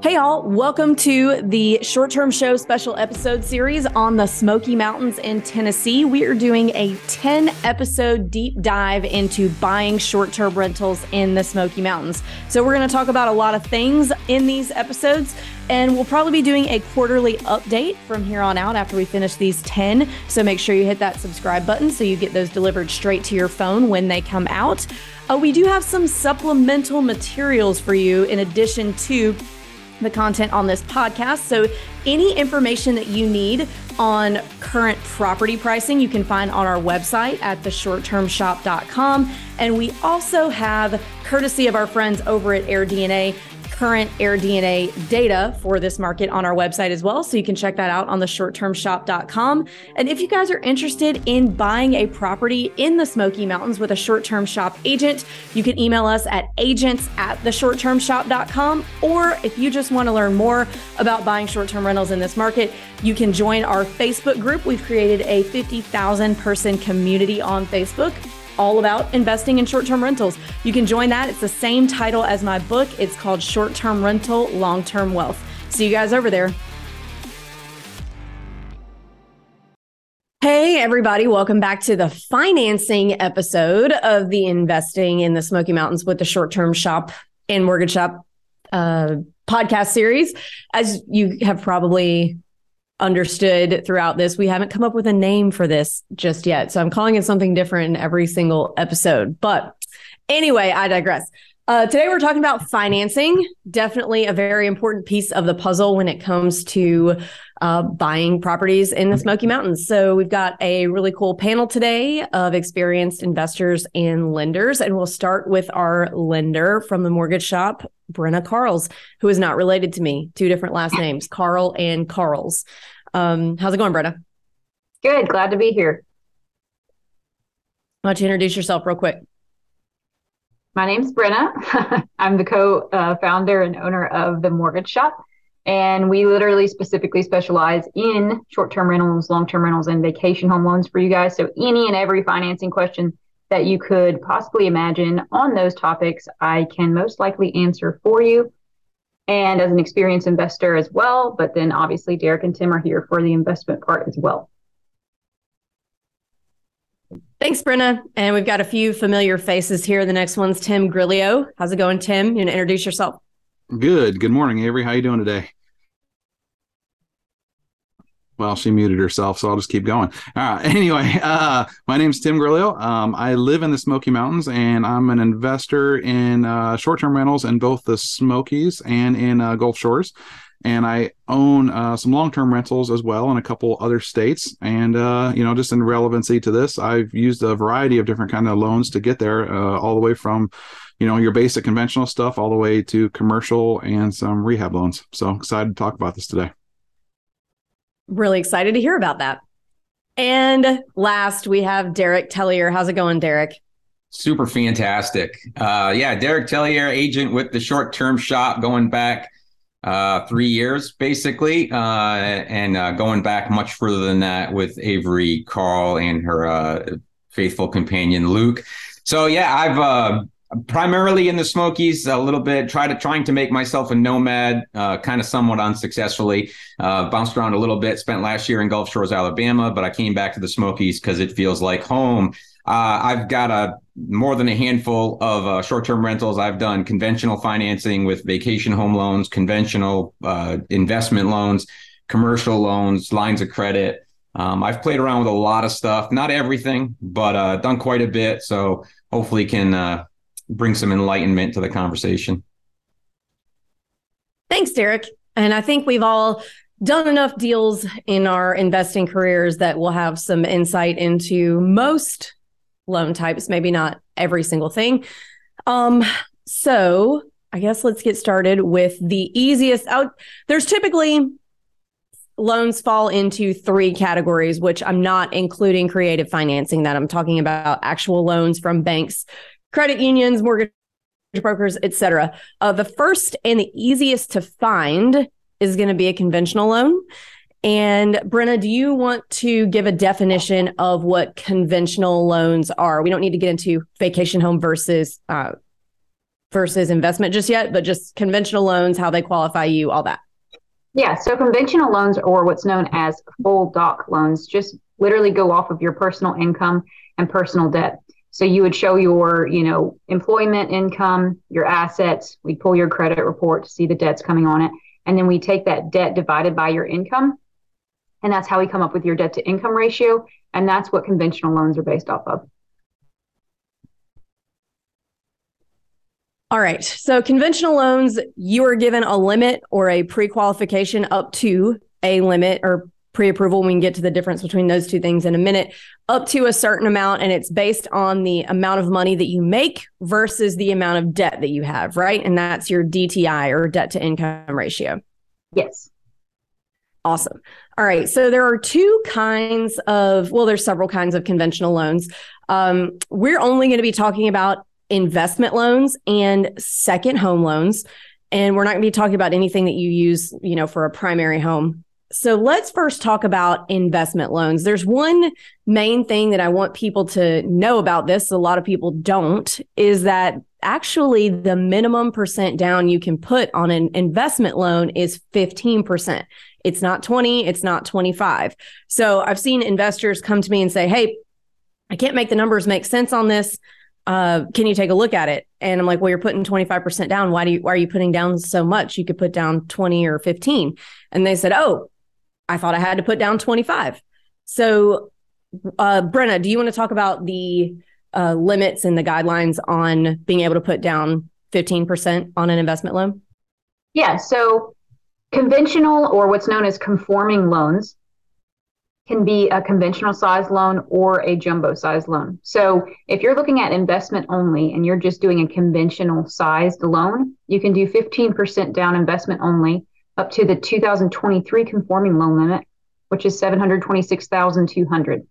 Hey, all, welcome to the short term show special episode series on the Smoky Mountains in Tennessee. We are doing a 10 episode deep dive into buying short term rentals in the Smoky Mountains. So, we're going to talk about a lot of things in these episodes, and we'll probably be doing a quarterly update from here on out after we finish these 10. So, make sure you hit that subscribe button so you get those delivered straight to your phone when they come out. Uh, we do have some supplemental materials for you in addition to the content on this podcast. So, any information that you need on current property pricing, you can find on our website at theshorttermshop.com. And we also have, courtesy of our friends over at AirDNA, current AirDNA data for this market on our website as well. So you can check that out on the shorttermshop.com. And if you guys are interested in buying a property in the Smoky Mountains with a short term shop agent, you can email us at agents at the shorttermshop.com. Or if you just want to learn more about buying short term rentals in this market, you can join our Facebook group. We've created a 50,000 person community on Facebook all about investing in short term rentals. You can join that. It's the same title as my book. It's called Short Term Rental Long Term Wealth. See you guys over there. Hey, everybody, welcome back to the financing episode of the Investing in the Smoky Mountains with the Short Term Shop and Mortgage Shop uh, podcast series. As you have probably understood throughout this. We haven't come up with a name for this just yet. So I'm calling it something different in every single episode. But anyway, I digress. Uh, today we're talking about financing. Definitely a very important piece of the puzzle when it comes to uh, buying properties in the Smoky Mountains. So we've got a really cool panel today of experienced investors and lenders, and we'll start with our lender from the mortgage shop, Brenna Carls, who is not related to me. Two different last names, Carl and Carls. Um, how's it going, Brenna? Good. Glad to be here. Why don't you introduce yourself real quick? My name's Brenna. I'm the co uh, founder and owner of the Mortgage Shop. And we literally specifically specialize in short term rentals, long term rentals, and vacation home loans for you guys. So, any and every financing question that you could possibly imagine on those topics, I can most likely answer for you. And as an experienced investor as well. But then obviously, Derek and Tim are here for the investment part as well. Thanks, Brenna. And we've got a few familiar faces here. The next one's Tim Grillo. How's it going, Tim? You want to introduce yourself? Good. Good morning, Avery. How are you doing today? Well, she muted herself, so I'll just keep going. Uh, anyway, uh, my name's Tim Grillo. Um, I live in the Smoky Mountains, and I'm an investor in uh, short-term rentals in both the Smokies and in uh, Gulf Shores and I own uh, some long-term rentals as well in a couple other states. And uh, you know, just in relevancy to this, I've used a variety of different kind of loans to get there, uh, all the way from you know your basic conventional stuff all the way to commercial and some rehab loans. So excited to talk about this today. Really excited to hear about that. And last, we have Derek Tellier. How's it going, Derek? Super fantastic. Uh, yeah, Derek Tellier, agent with the short term shop going back uh, three years basically, uh, and uh, going back much further than that with Avery Carl and her uh, faithful companion Luke. So yeah, I've uh, primarily in the Smokies a little bit. Tried to trying to make myself a nomad, uh, kind of somewhat unsuccessfully. bounced around a little bit. Spent last year in Gulf Shores, Alabama, but I came back to the Smokies because it feels like home. Uh, I've got a more than a handful of uh, short-term rentals. I've done conventional financing with vacation home loans, conventional uh, investment loans, commercial loans, lines of credit. Um, I've played around with a lot of stuff, not everything, but uh, done quite a bit. So hopefully, can uh, bring some enlightenment to the conversation. Thanks, Derek. And I think we've all done enough deals in our investing careers that we'll have some insight into most loan types, maybe not every single thing. Um, so I guess let's get started with the easiest out. There's typically loans fall into three categories, which I'm not including creative financing that I'm talking about actual loans from banks, credit unions, mortgage brokers, etc. Uh, the first and the easiest to find is going to be a conventional loan. And Brenna, do you want to give a definition of what conventional loans are? We don't need to get into vacation home versus uh, versus investment just yet, but just conventional loans, how they qualify you, all that. Yeah, so conventional loans or what's known as full doc loans just literally go off of your personal income and personal debt. So you would show your, you know, employment income, your assets. We pull your credit report to see the debts coming on it, and then we take that debt divided by your income, and that's how we come up with your debt to income ratio, and that's what conventional loans are based off of. All right. So conventional loans, you are given a limit or a pre-qualification up to a limit or pre-approval. We can get to the difference between those two things in a minute, up to a certain amount. And it's based on the amount of money that you make versus the amount of debt that you have, right? And that's your DTI or debt to income ratio. Yes. Awesome. All right. So there are two kinds of, well, there's several kinds of conventional loans. Um, we're only going to be talking about investment loans and second home loans. And we're not going to be talking about anything that you use, you know, for a primary home. So let's first talk about investment loans. There's one main thing that I want people to know about this. A lot of people don't is that actually the minimum percent down you can put on an investment loan is 15%. It's not 20, it's not 25. So I've seen investors come to me and say, "Hey, I can't make the numbers make sense on this uh, can you take a look at it? And I'm like, well, you're putting 25% down. Why do you, why are you putting down so much? You could put down 20 or 15. And they said, oh, I thought I had to put down 25. So, uh, Brenna, do you want to talk about the uh, limits and the guidelines on being able to put down 15% on an investment loan? Yeah. So, conventional or what's known as conforming loans can be a conventional size loan or a jumbo size loan. So if you're looking at investment only and you're just doing a conventional sized loan, you can do 15% down investment only up to the 2023 conforming loan limit, which is 726,200.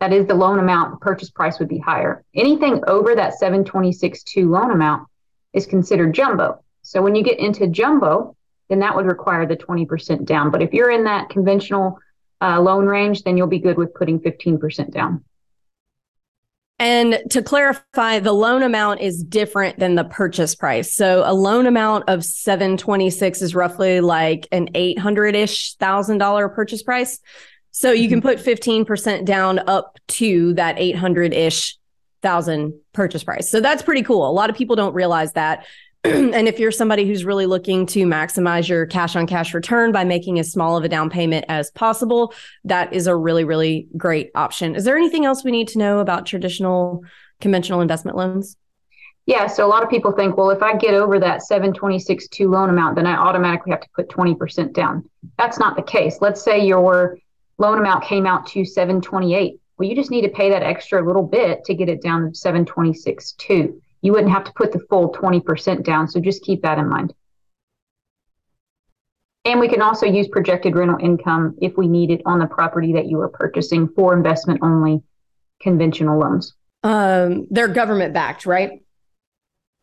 That is the loan amount, the purchase price would be higher. Anything over that 726.2 loan amount is considered jumbo. So when you get into jumbo, then that would require the 20% down. But if you're in that conventional uh, loan range, then you'll be good with putting 15% down. And to clarify, the loan amount is different than the purchase price. So a loan amount of 726 is roughly like an 800-ish thousand dollar purchase price. So you can mm-hmm. put 15% down up to that 800-ish thousand purchase price. So that's pretty cool. A lot of people don't realize that. and if you're somebody who's really looking to maximize your cash on cash return by making as small of a down payment as possible, that is a really, really great option. Is there anything else we need to know about traditional conventional investment loans? Yeah, so a lot of people think, well, if I get over that 726.2 loan amount, then I automatically have to put 20% down. That's not the case. Let's say your loan amount came out to 728. Well, you just need to pay that extra little bit to get it down to 726.2 you wouldn't have to put the full 20% down. So just keep that in mind. And we can also use projected rental income if we need it on the property that you are purchasing for investment only conventional loans. Um, they're government backed, right?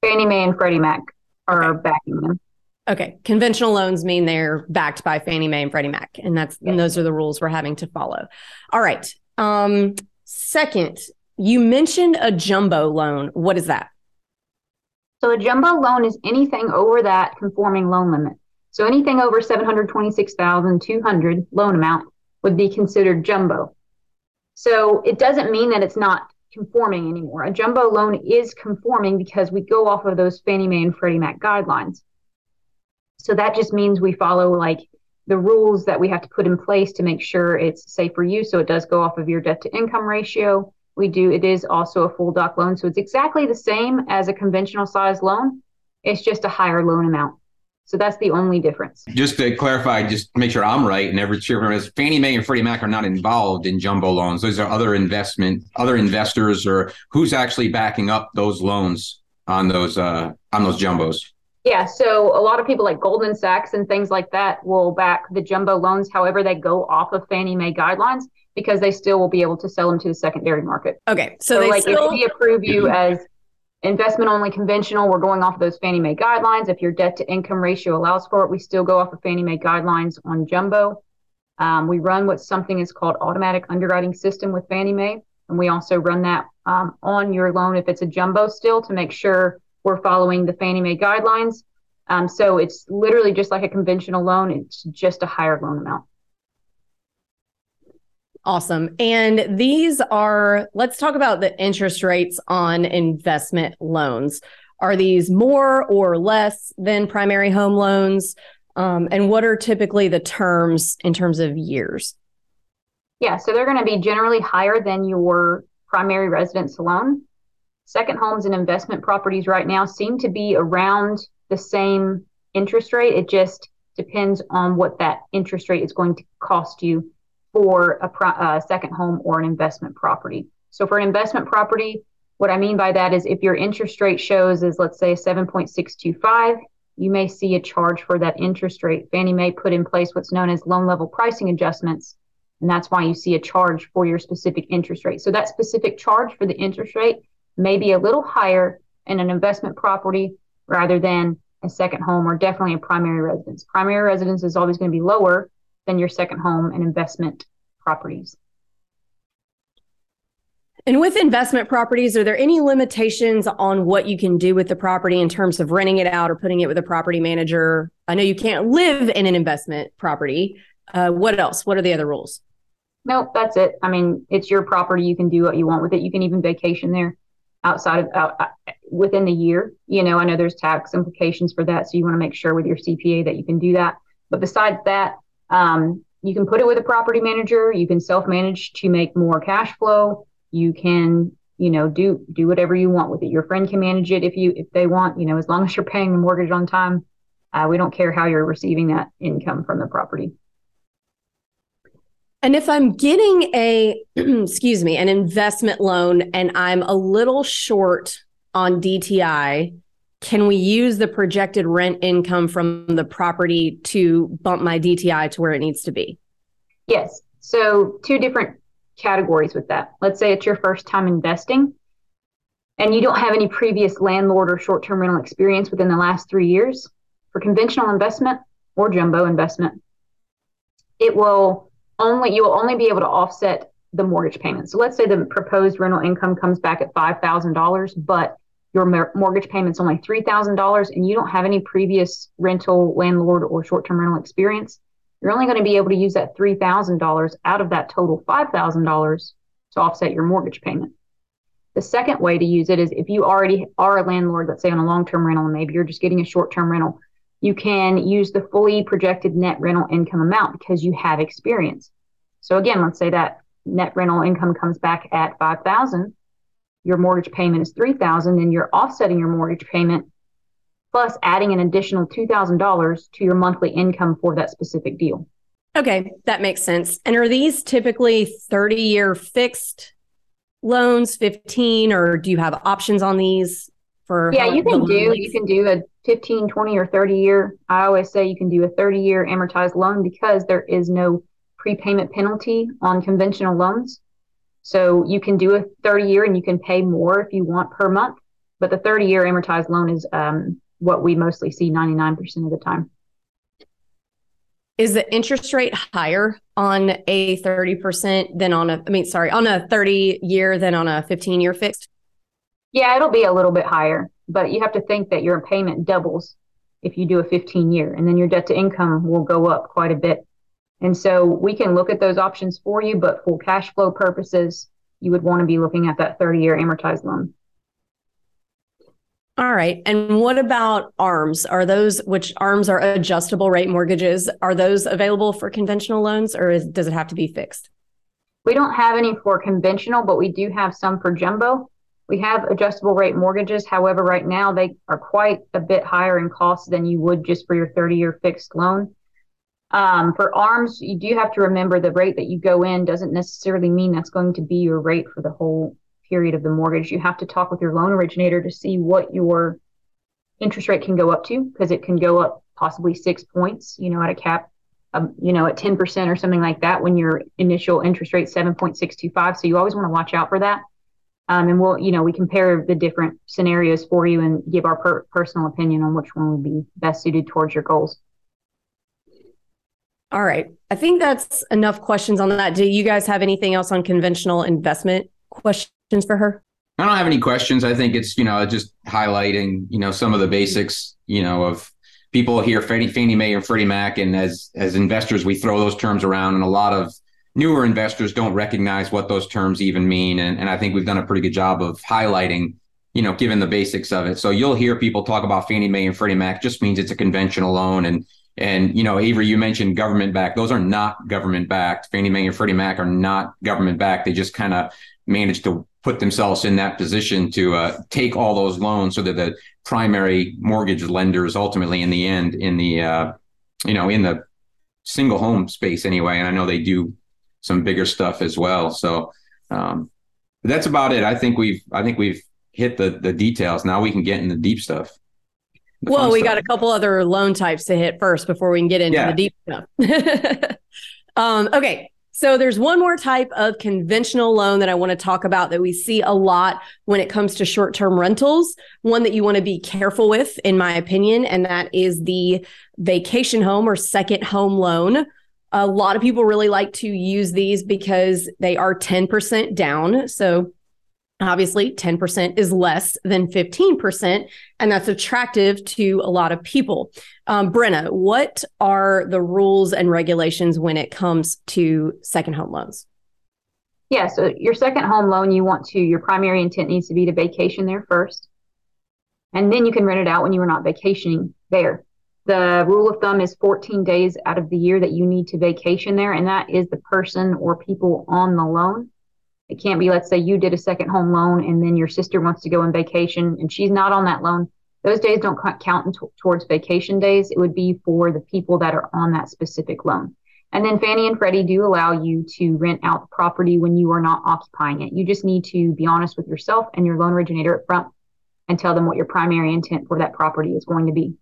Fannie Mae and Freddie Mac are okay. backing them. Okay. Conventional loans mean they're backed by Fannie Mae and Freddie Mac. And that's yes. and those are the rules we're having to follow. All right. Um, second, you mentioned a jumbo loan. What is that? So a jumbo loan is anything over that conforming loan limit. So anything over 726,200 loan amount would be considered jumbo. So it doesn't mean that it's not conforming anymore. A jumbo loan is conforming because we go off of those Fannie Mae and Freddie Mac guidelines. So that just means we follow like the rules that we have to put in place to make sure it's safe for you. So it does go off of your debt to income ratio we do it is also a full doc loan. So it's exactly the same as a conventional size loan. It's just a higher loan amount. So that's the only difference. Just to clarify just make sure i'm right and every sure is fannie mae and freddie mac are not involved in jumbo loans. Those are other investment other investors or who's actually backing up those loans on those uh on those jumbos. Yeah, so a lot of people like Goldman Sachs and things like that will back the jumbo loans. However, they go off of Fannie Mae guidelines because they still will be able to sell them to the secondary market. Okay, so, so like still... if we approve you as investment only conventional, we're going off of those Fannie Mae guidelines. If your debt to income ratio allows for it, we still go off of Fannie Mae guidelines on jumbo. Um, we run what something is called automatic underwriting system with Fannie Mae, and we also run that um, on your loan if it's a jumbo still to make sure We're following the Fannie Mae guidelines. Um, so it's literally just like a conventional loan, it's just a higher loan amount. Awesome. And these are, let's talk about the interest rates on investment loans. Are these more or less than primary home loans? Um, and what are typically the terms in terms of years? Yeah, so they're going to be generally higher than your primary residence loan. Second homes and investment properties right now seem to be around the same interest rate. It just depends on what that interest rate is going to cost you for a, pro- a second home or an investment property. So for an investment property, what I mean by that is if your interest rate shows is let's say 7.625, you may see a charge for that interest rate. Fannie Mae put in place what's known as loan level pricing adjustments, and that's why you see a charge for your specific interest rate. So that specific charge for the interest rate may be a little higher in an investment property rather than a second home or definitely a primary residence. Primary residence is always going to be lower than your second home and investment properties. And with investment properties, are there any limitations on what you can do with the property in terms of renting it out or putting it with a property manager? I know you can't live in an investment property. Uh, what else? What are the other rules? Nope, that's it. I mean, it's your property. You can do what you want with it. You can even vacation there outside of out, uh, within the year. You know, I know there's tax implications for that, so you want to make sure with your CPA that you can do that. But besides that, um, you can put it with a property manager. You can self manage to make more cash flow. You can, you know, do do whatever you want with it. Your friend can manage it if you if they want. You know, as long as you're paying the mortgage on time, uh, we don't care how you're receiving that income from the property. And if I'm getting a, excuse me, an investment loan and I'm a little short on DTI, can we use the projected rent income from the property to bump my DTI to where it needs to be? Yes. So, two different categories with that. Let's say it's your first time investing and you don't have any previous landlord or short term rental experience within the last three years. For conventional investment or jumbo investment, it will only, you will only be able to offset the mortgage payment. So, let's say the proposed rental income comes back at $5,000, but your mortgage payment's only $3,000 and you don't have any previous rental, landlord, or short term rental experience, you're only going to be able to use that $3,000 out of that total $5,000 to offset your mortgage payment. The second way to use it is if you already are a landlord, let's say on a long term rental, and maybe you're just getting a short term rental, you can use the fully projected net rental income amount because you have experience. So again, let's say that net rental income comes back at 5,000 your mortgage payment is 3000 and you're offsetting your mortgage payment plus adding an additional $2000 to your monthly income for that specific deal. Okay that makes sense. And are these typically 30 year fixed loans 15 or do you have options on these for yeah you can do you can do a 15 20 or 30 year i always say you can do a 30 year amortized loan because there is no prepayment penalty on conventional loans so you can do a 30 year and you can pay more if you want per month. But the 30 year amortized loan is um, what we mostly see 99% of the time. Is the interest rate higher on a 30% than on a, I mean, sorry, on a 30 year than on a 15 year fixed? Yeah, it'll be a little bit higher, but you have to think that your payment doubles if you do a 15 year, and then your debt to income will go up quite a bit and so we can look at those options for you, but for cash flow purposes, you would want to be looking at that 30 year amortized loan. All right. And what about ARMs? Are those, which ARMs are adjustable rate mortgages, are those available for conventional loans or is, does it have to be fixed? We don't have any for conventional, but we do have some for jumbo. We have adjustable rate mortgages. However, right now they are quite a bit higher in cost than you would just for your 30 year fixed loan. Um, for arms, you do have to remember the rate that you go in doesn't necessarily mean that's going to be your rate for the whole period of the mortgage. You have to talk with your loan originator to see what your interest rate can go up to because it can go up possibly six points, you know, at a cap, um, you know, at 10% or something like that when your initial interest rate 7.625. So you always want to watch out for that. Um, and we'll, you know, we compare the different scenarios for you and give our per- personal opinion on which one would be best suited towards your goals. All right. I think that's enough questions on that. Do you guys have anything else on conventional investment questions for her? I don't have any questions. I think it's you know just highlighting you know some of the basics you know of people hear Fannie, Fannie Mae and Freddie Mac, and as as investors we throw those terms around, and a lot of newer investors don't recognize what those terms even mean. And, and I think we've done a pretty good job of highlighting, you know, given the basics of it. So you'll hear people talk about Fannie Mae and Freddie Mac just means it's a conventional loan. And and you know, Avery, you mentioned government backed. Those are not government backed. Fannie Mae and Freddie Mac are not government backed. They just kind of managed to put themselves in that position to uh, take all those loans so that the primary mortgage lenders ultimately in the end in the uh, you know in the single home space anyway and i know they do some bigger stuff as well so um, that's about it i think we've i think we've hit the the details now we can get in the deep stuff well we stuff. got a couple other loan types to hit first before we can get into yeah. the deep stuff um, okay so there's one more type of conventional loan that I want to talk about that we see a lot when it comes to short-term rentals, one that you want to be careful with in my opinion, and that is the vacation home or second home loan. A lot of people really like to use these because they are 10% down. So Obviously, 10% is less than 15%, and that's attractive to a lot of people. Um, Brenna, what are the rules and regulations when it comes to second home loans? Yeah, so your second home loan, you want to, your primary intent needs to be to vacation there first. And then you can rent it out when you are not vacationing there. The rule of thumb is 14 days out of the year that you need to vacation there, and that is the person or people on the loan. It can't be, let's say you did a second home loan and then your sister wants to go on vacation and she's not on that loan. Those days don't count t- towards vacation days. It would be for the people that are on that specific loan. And then Fannie and Freddie do allow you to rent out the property when you are not occupying it. You just need to be honest with yourself and your loan originator up front and tell them what your primary intent for that property is going to be.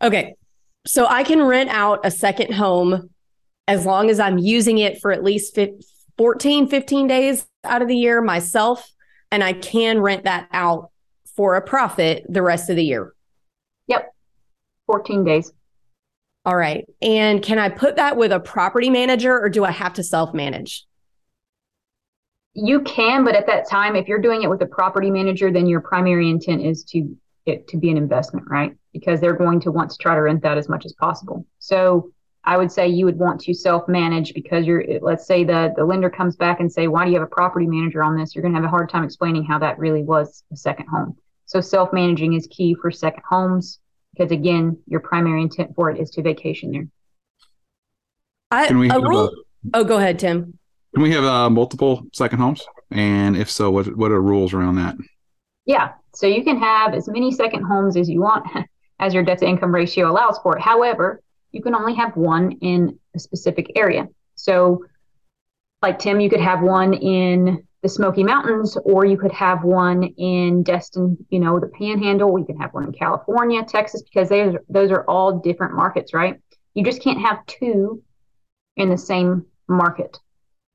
Okay. So I can rent out a second home as long as I'm using it for at least 14, 15 days out of the year myself, and I can rent that out for a profit the rest of the year. Yep. 14 days. All right. And can I put that with a property manager or do I have to self manage? You can, but at that time, if you're doing it with a property manager, then your primary intent is to it to be an investment, right? Because they're going to want to try to rent that as much as possible. So I would say you would want to self-manage because you're let's say the the lender comes back and say why do you have a property manager on this? You're going to have a hard time explaining how that really was a second home. So self-managing is key for second homes because again your primary intent for it is to vacation there. I, can we rule, a, oh go ahead tim. Can we have uh, multiple second homes? And if so what what are rules around that? Yeah. So you can have as many second homes as you want as your debt to income ratio allows for it. However you can only have one in a specific area. So, like Tim, you could have one in the Smoky Mountains, or you could have one in Destin, you know, the Panhandle. You can have one in California, Texas, because those those are all different markets, right? You just can't have two in the same market.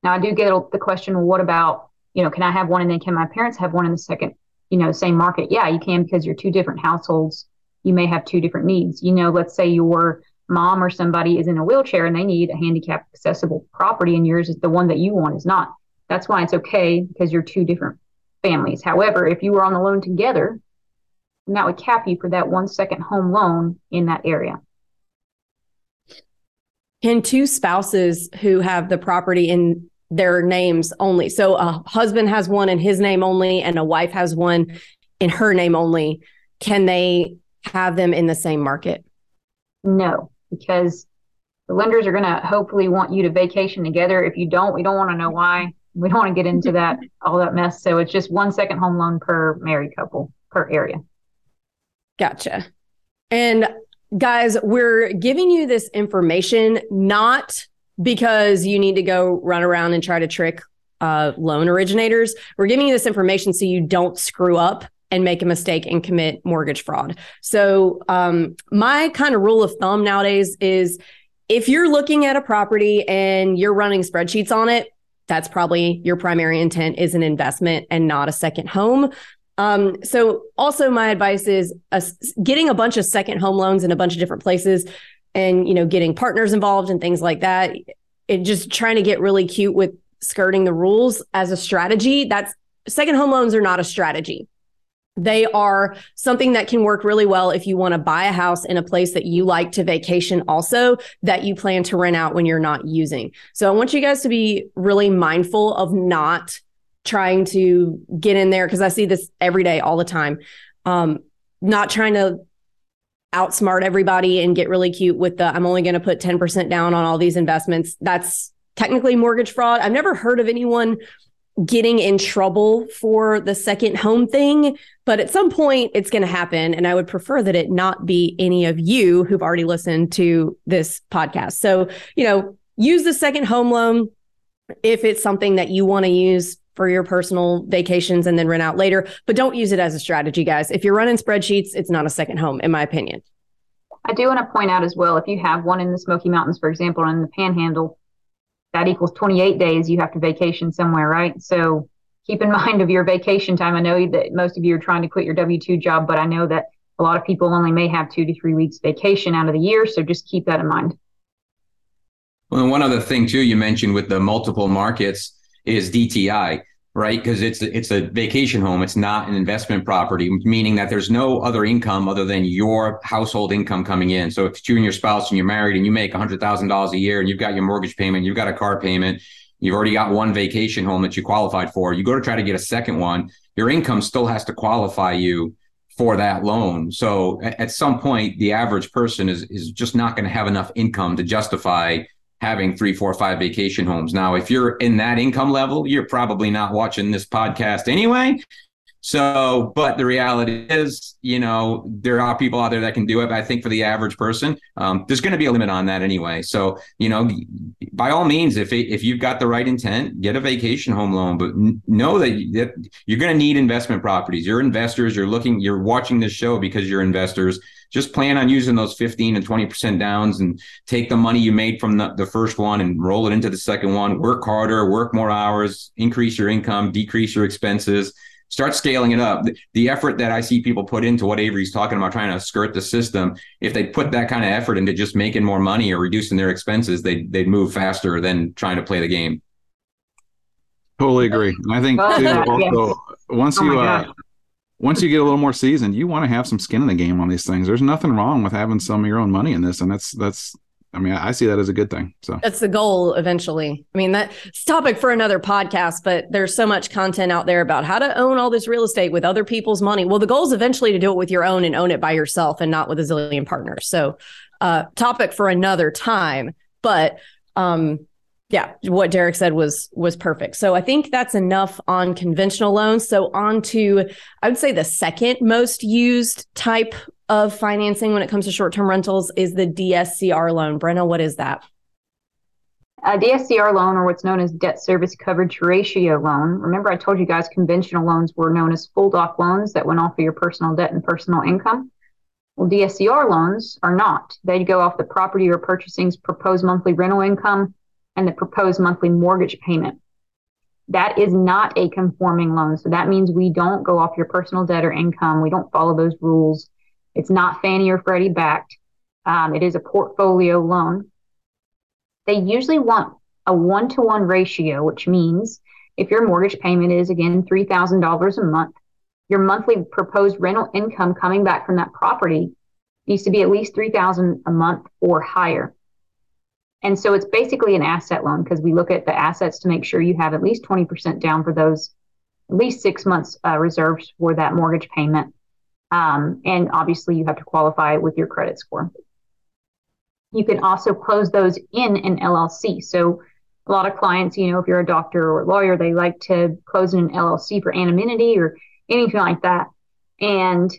Now, I do get the question, well, what about, you know, can I have one and then can my parents have one in the second, you know, same market? Yeah, you can because you're two different households. You may have two different needs. You know, let's say you're mom or somebody is in a wheelchair and they need a handicap accessible property and yours is the one that you want is not. That's why it's okay because you're two different families. However, if you were on the loan together, and that would cap you for that one second home loan in that area. Can two spouses who have the property in their names only, so a husband has one in his name only and a wife has one in her name only, can they have them in the same market? No because the lenders are going to hopefully want you to vacation together. If you don't, we don't want to know why. We don't want to get into that all that mess. So it's just one second home loan per married couple per area. Gotcha. And guys, we're giving you this information not because you need to go run around and try to trick uh, loan originators. We're giving you this information so you don't screw up and make a mistake and commit mortgage fraud. So, um, my kind of rule of thumb nowadays is if you're looking at a property and you're running spreadsheets on it, that's probably your primary intent is an investment and not a second home. Um, so also my advice is uh, getting a bunch of second home loans in a bunch of different places and you know getting partners involved and things like that and just trying to get really cute with skirting the rules as a strategy that's second home loans are not a strategy. They are something that can work really well if you want to buy a house in a place that you like to vacation, also that you plan to rent out when you're not using. So I want you guys to be really mindful of not trying to get in there because I see this every day, all the time. Um, not trying to outsmart everybody and get really cute with the I'm only going to put 10% down on all these investments. That's technically mortgage fraud. I've never heard of anyone getting in trouble for the second home thing, but at some point it's going to happen. And I would prefer that it not be any of you who've already listened to this podcast. So, you know, use the second home loan if it's something that you want to use for your personal vacations and then rent out later, but don't use it as a strategy, guys. If you're running spreadsheets, it's not a second home, in my opinion. I do want to point out as well if you have one in the Smoky Mountains, for example, or in the Panhandle, that equals 28 days you have to vacation somewhere, right? So keep in mind of your vacation time. I know that most of you are trying to quit your W 2 job, but I know that a lot of people only may have two to three weeks vacation out of the year. So just keep that in mind. Well, one other thing, too, you mentioned with the multiple markets is DTI right? Because it's it's a vacation home. It's not an investment property, meaning that there's no other income other than your household income coming in. So if it's you and your spouse and you're married and you make hundred thousand dollars a year and you've got your mortgage payment, you've got a car payment, you've already got one vacation home that you qualified for. You go to try to get a second one, your income still has to qualify you for that loan. So at some point, the average person is is just not going to have enough income to justify having three, four, five vacation homes. Now, if you're in that income level, you're probably not watching this podcast anyway. So, but the reality is, you know, there are people out there that can do it. But I think for the average person, um, there's going to be a limit on that anyway. So, you know, by all means, if if you've got the right intent, get a vacation home loan. But know that, that you're going to need investment properties. You're investors. You're looking. You're watching this show because you're investors just plan on using those 15 and 20% downs and take the money you made from the, the first one and roll it into the second one. Work harder, work more hours, increase your income, decrease your expenses start scaling it up. The, effort that I see people put into what Avery's talking about, trying to skirt the system, if they put that kind of effort into just making more money or reducing their expenses, they they'd move faster than trying to play the game. Totally agree. I think too, also once oh you uh, once you get a little more seasoned, you want to have some skin in the game on these things. There's nothing wrong with having some of your own money in this, and that's that's. I mean, I see that as a good thing. So that's the goal eventually. I mean, that's topic for another podcast, but there's so much content out there about how to own all this real estate with other people's money. Well, the goal is eventually to do it with your own and own it by yourself and not with a zillion partners. So, uh, topic for another time. But um, yeah, what Derek said was was perfect. So I think that's enough on conventional loans. So on to I would say the second most used type of financing when it comes to short-term rentals is the DSCR loan. Brenna, what is that? A DSCR loan, or what's known as debt service coverage ratio loan. Remember, I told you guys conventional loans were known as full doc loans that went off of your personal debt and personal income. Well, DSCR loans are not. They go off the property you're purchasing's proposed monthly rental income and the proposed monthly mortgage payment. That is not a conforming loan. So that means we don't go off your personal debt or income. We don't follow those rules. It's not Fannie or Freddie backed. Um, it is a portfolio loan. They usually want a one to one ratio, which means if your mortgage payment is again $3,000 a month, your monthly proposed rental income coming back from that property needs to be at least 3000 a month or higher. And so it's basically an asset loan because we look at the assets to make sure you have at least 20% down for those at least six months uh, reserves for that mortgage payment. Um, and obviously, you have to qualify with your credit score. You can also close those in an LLC. So, a lot of clients, you know, if you're a doctor or a lawyer, they like to close in an LLC for anonymity or anything like that. And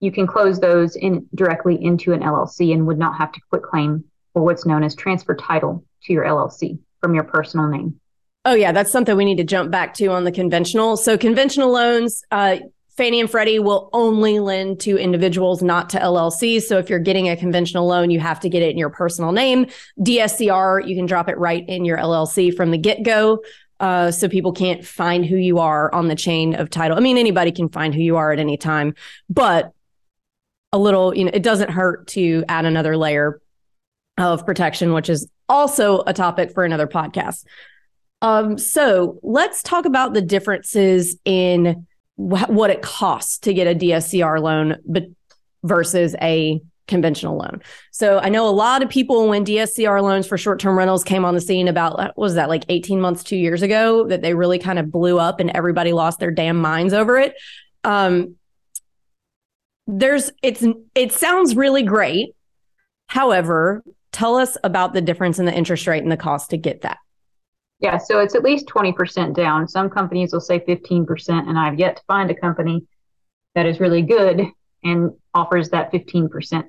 you can close those in directly into an LLC and would not have to quit claim or what's known as transfer title to your LLC from your personal name. Oh, yeah, that's something we need to jump back to on the conventional. So, conventional loans, uh, Fannie and Freddie will only lend to individuals, not to LLCs. So, if you're getting a conventional loan, you have to get it in your personal name. DSCR, you can drop it right in your LLC from the get go. Uh, so people can't find who you are on the chain of title. I mean, anybody can find who you are at any time, but a little, you know, it doesn't hurt to add another layer of protection, which is also a topic for another podcast. Um, so let's talk about the differences in wh- what it costs to get a DSCR loan, but versus a conventional loan. So I know a lot of people when DSCR loans for short-term rentals came on the scene about what was that like 18 months, 2 years ago that they really kind of blew up and everybody lost their damn minds over it. Um there's it's it sounds really great. However, tell us about the difference in the interest rate and the cost to get that. Yeah, so it's at least 20% down. Some companies will say 15%, and I've yet to find a company that is really good and offers that 15%.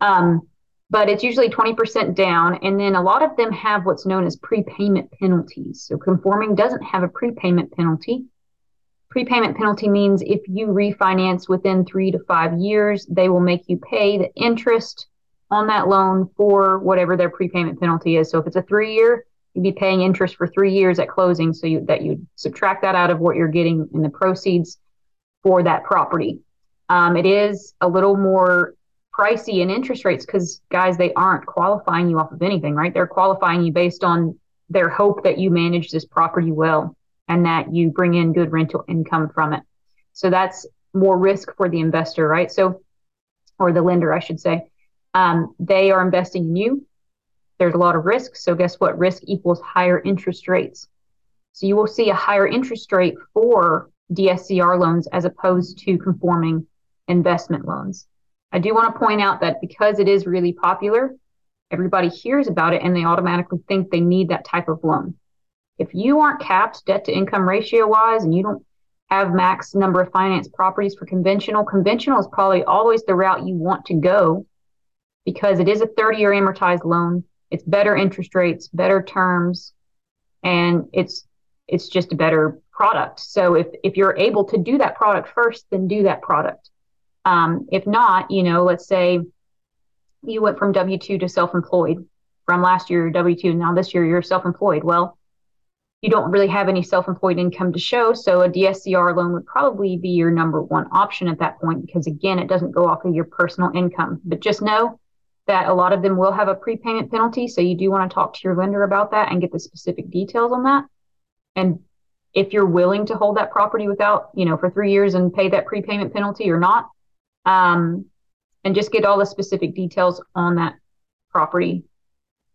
Um, but it's usually 20% down. And then a lot of them have what's known as prepayment penalties. So conforming doesn't have a prepayment penalty. Prepayment penalty means if you refinance within three to five years, they will make you pay the interest on that loan for whatever their prepayment penalty is. So if it's a three year, you'd be paying interest for three years at closing. So you, that you subtract that out of what you're getting in the proceeds for that property. Um, it is a little more pricey in interest rates because guys they aren't qualifying you off of anything right they're qualifying you based on their hope that you manage this property well and that you bring in good rental income from it so that's more risk for the investor right so or the lender i should say um, they are investing in you. There's a lot of risk. So guess what? Risk equals higher interest rates. So you will see a higher interest rate for dscr loans as opposed to conforming investment loans. I do want to point out that because it is really popular, everybody hears about it and they automatically think they need that type of loan. If you aren't capped debt to income ratio wise and you don't have max number of finance properties for conventional, conventional is probably always the route you want to go because it is a 30 year amortized loan. It's better interest rates, better terms, and it's it's just a better product. So if if you're able to do that product first, then do that product. Um, if not, you know, let's say you went from W 2 to self employed from last year, W 2, now this year you're self employed. Well, you don't really have any self employed income to show. So a DSCR loan would probably be your number one option at that point because, again, it doesn't go off of your personal income. But just know that a lot of them will have a prepayment penalty. So you do want to talk to your lender about that and get the specific details on that. And if you're willing to hold that property without, you know, for three years and pay that prepayment penalty or not, um, and just get all the specific details on that property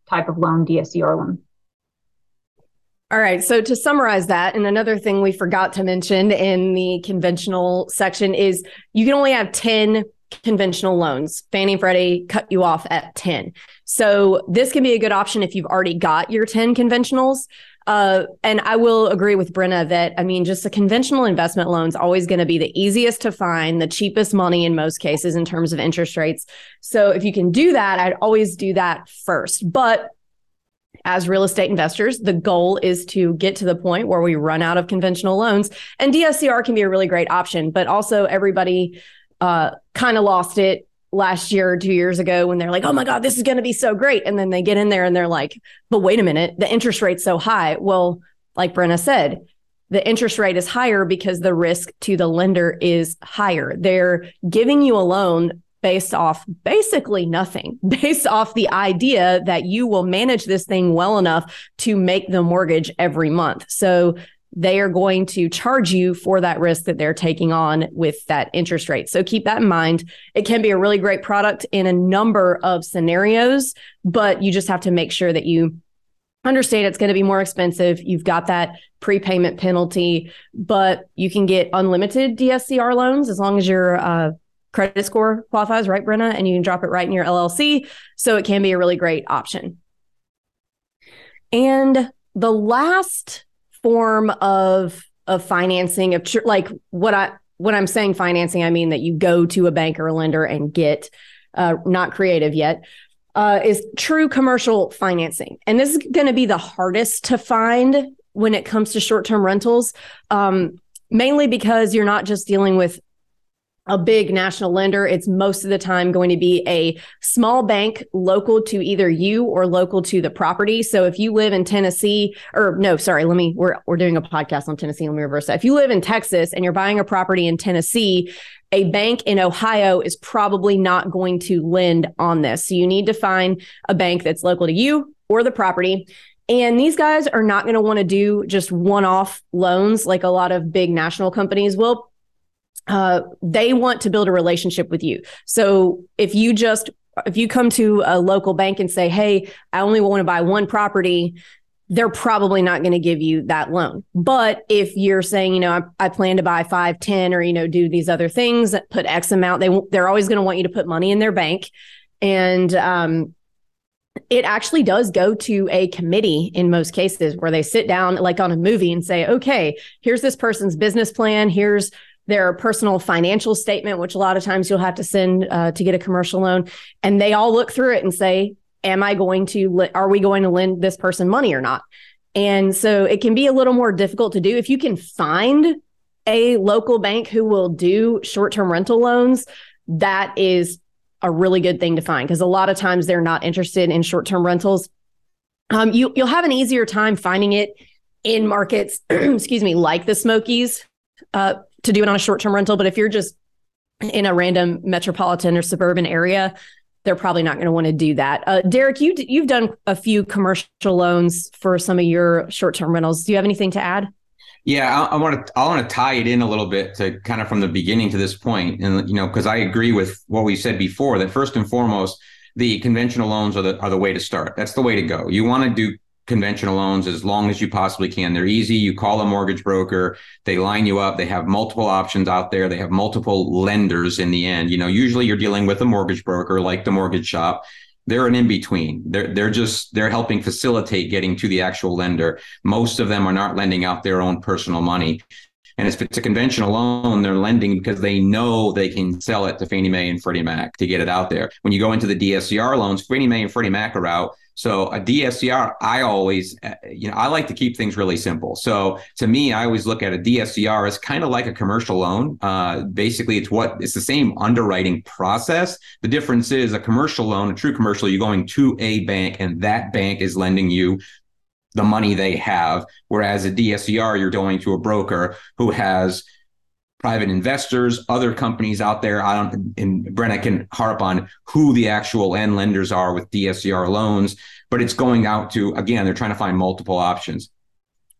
type of loan, DSCR loan. All right. So to summarize that, and another thing we forgot to mention in the conventional section is you can only have 10 conventional loans. Fannie Freddie cut you off at 10. So this can be a good option if you've already got your 10 conventionals. Uh, and I will agree with Brenna that I mean, just a conventional investment loan is always going to be the easiest to find, the cheapest money in most cases in terms of interest rates. So if you can do that, I'd always do that first. But as real estate investors, the goal is to get to the point where we run out of conventional loans. And DSCR can be a really great option, but also everybody uh, kind of lost it last year or two years ago when they're like, oh my God, this is going to be so great. And then they get in there and they're like, but wait a minute, the interest rate's so high. Well, like Brenna said, the interest rate is higher because the risk to the lender is higher. They're giving you a loan based off basically nothing, based off the idea that you will manage this thing well enough to make the mortgage every month. So they are going to charge you for that risk that they're taking on with that interest rate. So keep that in mind. It can be a really great product in a number of scenarios, but you just have to make sure that you understand it's going to be more expensive. You've got that prepayment penalty, but you can get unlimited DSCR loans as long as your uh, credit score qualifies, right, Brenna? And you can drop it right in your LLC. So it can be a really great option. And the last form of of financing of like what I when I'm saying financing, I mean that you go to a bank or a lender and get uh, not creative yet. Uh, is true commercial financing. And this is going to be the hardest to find when it comes to short term rentals, um, mainly because you're not just dealing with a big national lender, it's most of the time going to be a small bank local to either you or local to the property. So if you live in Tennessee, or no, sorry, let me, we're, we're doing a podcast on Tennessee. Let me reverse that. If you live in Texas and you're buying a property in Tennessee, a bank in Ohio is probably not going to lend on this. So you need to find a bank that's local to you or the property. And these guys are not going to want to do just one off loans like a lot of big national companies will. Uh, they want to build a relationship with you. So if you just if you come to a local bank and say, "Hey, I only want to buy one property," they're probably not going to give you that loan. But if you're saying, you know, I, I, plan to buy five, 10, or, you know, do these other things, put X amount, they, they're always going to want you to put money in their bank. And um, it actually does go to a committee in most cases where they sit down like on a movie and say, okay, here's this person's business plan. Here's their personal financial statement, which a lot of times you'll have to send uh, to get a commercial loan. And they all look through it and say, am I going to, are we going to lend this person money or not? And so it can be a little more difficult to do. If you can find a local bank who will do short term rental loans, that is a really good thing to find because a lot of times they're not interested in short term rentals. Um, you, you'll have an easier time finding it in markets, excuse me, like the Smokies uh, to do it on a short term rental. But if you're just in a random metropolitan or suburban area, they're probably not going to want to do that. Uh, Derek, you you've done a few commercial loans for some of your short term rentals. Do you have anything to add? Yeah, I, want to I want to tie it in a little bit to kind of from the beginning to this point, and you know, because I agree with what we said before that first and foremost, the conventional loans are the are the way to start. That's the way to go. You want to do conventional loans as long as you possibly can. They're easy. You call a mortgage broker, they line you up. They have multiple options out there. They have multiple lenders in the end. You know, usually you're dealing with a mortgage broker like the mortgage shop. They're an in between. They're they're just they're helping facilitate getting to the actual lender. Most of them are not lending out their own personal money. And if it's a conventional loan, they're lending because they know they can sell it to Fannie Mae and Freddie Mac to get it out there. When you go into the DSCR loans, Fannie Mae and Freddie Mac are out so a DSCR, I always, uh, you know, I like to keep things really simple. So to me, I always look at a DSCR as kind of like a commercial loan. Uh, basically, it's what it's the same underwriting process. The difference is a commercial loan, a true commercial, you're going to a bank, and that bank is lending you the money they have. Whereas a DSCR, you're going to a broker who has private investors, other companies out there. I don't, and Brenna can harp on who the actual end lenders are with DSCR loans, but it's going out to, again, they're trying to find multiple options.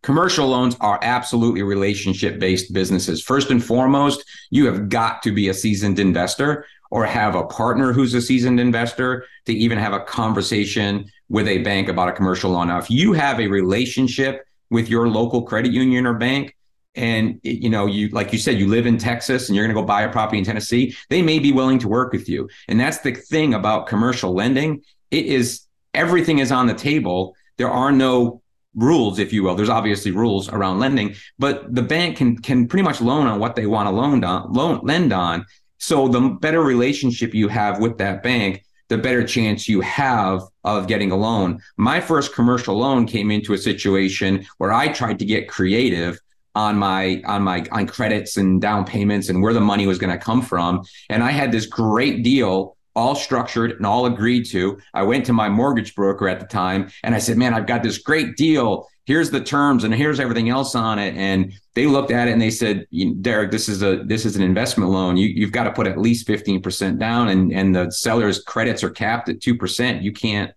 Commercial loans are absolutely relationship based businesses. First and foremost, you have got to be a seasoned investor or have a partner who's a seasoned investor to even have a conversation with a bank about a commercial loan. Now, if you have a relationship with your local credit union or bank, and you know you like you said you live in texas and you're going to go buy a property in tennessee they may be willing to work with you. And that's the thing about commercial lending. It is everything is on the table. There are no rules if you will. There's obviously rules around lending but the bank can can pretty much loan on what they want to loan on loan lend on. So the better relationship you have with that bank the better chance you have of getting a loan. My first commercial loan came into a situation where I tried to get creative on my on my on credits and down payments and where the money was going to come from. And i had this great deal all structured and all agreed to. I went to my mortgage broker at the time and i said man i've got this great deal. Here's the terms and here's everything else on it. And they looked at it and they said derek this is a this is an investment loan. You, you've got to put at least 15% down and and the seller's credits are capped at 2% you can't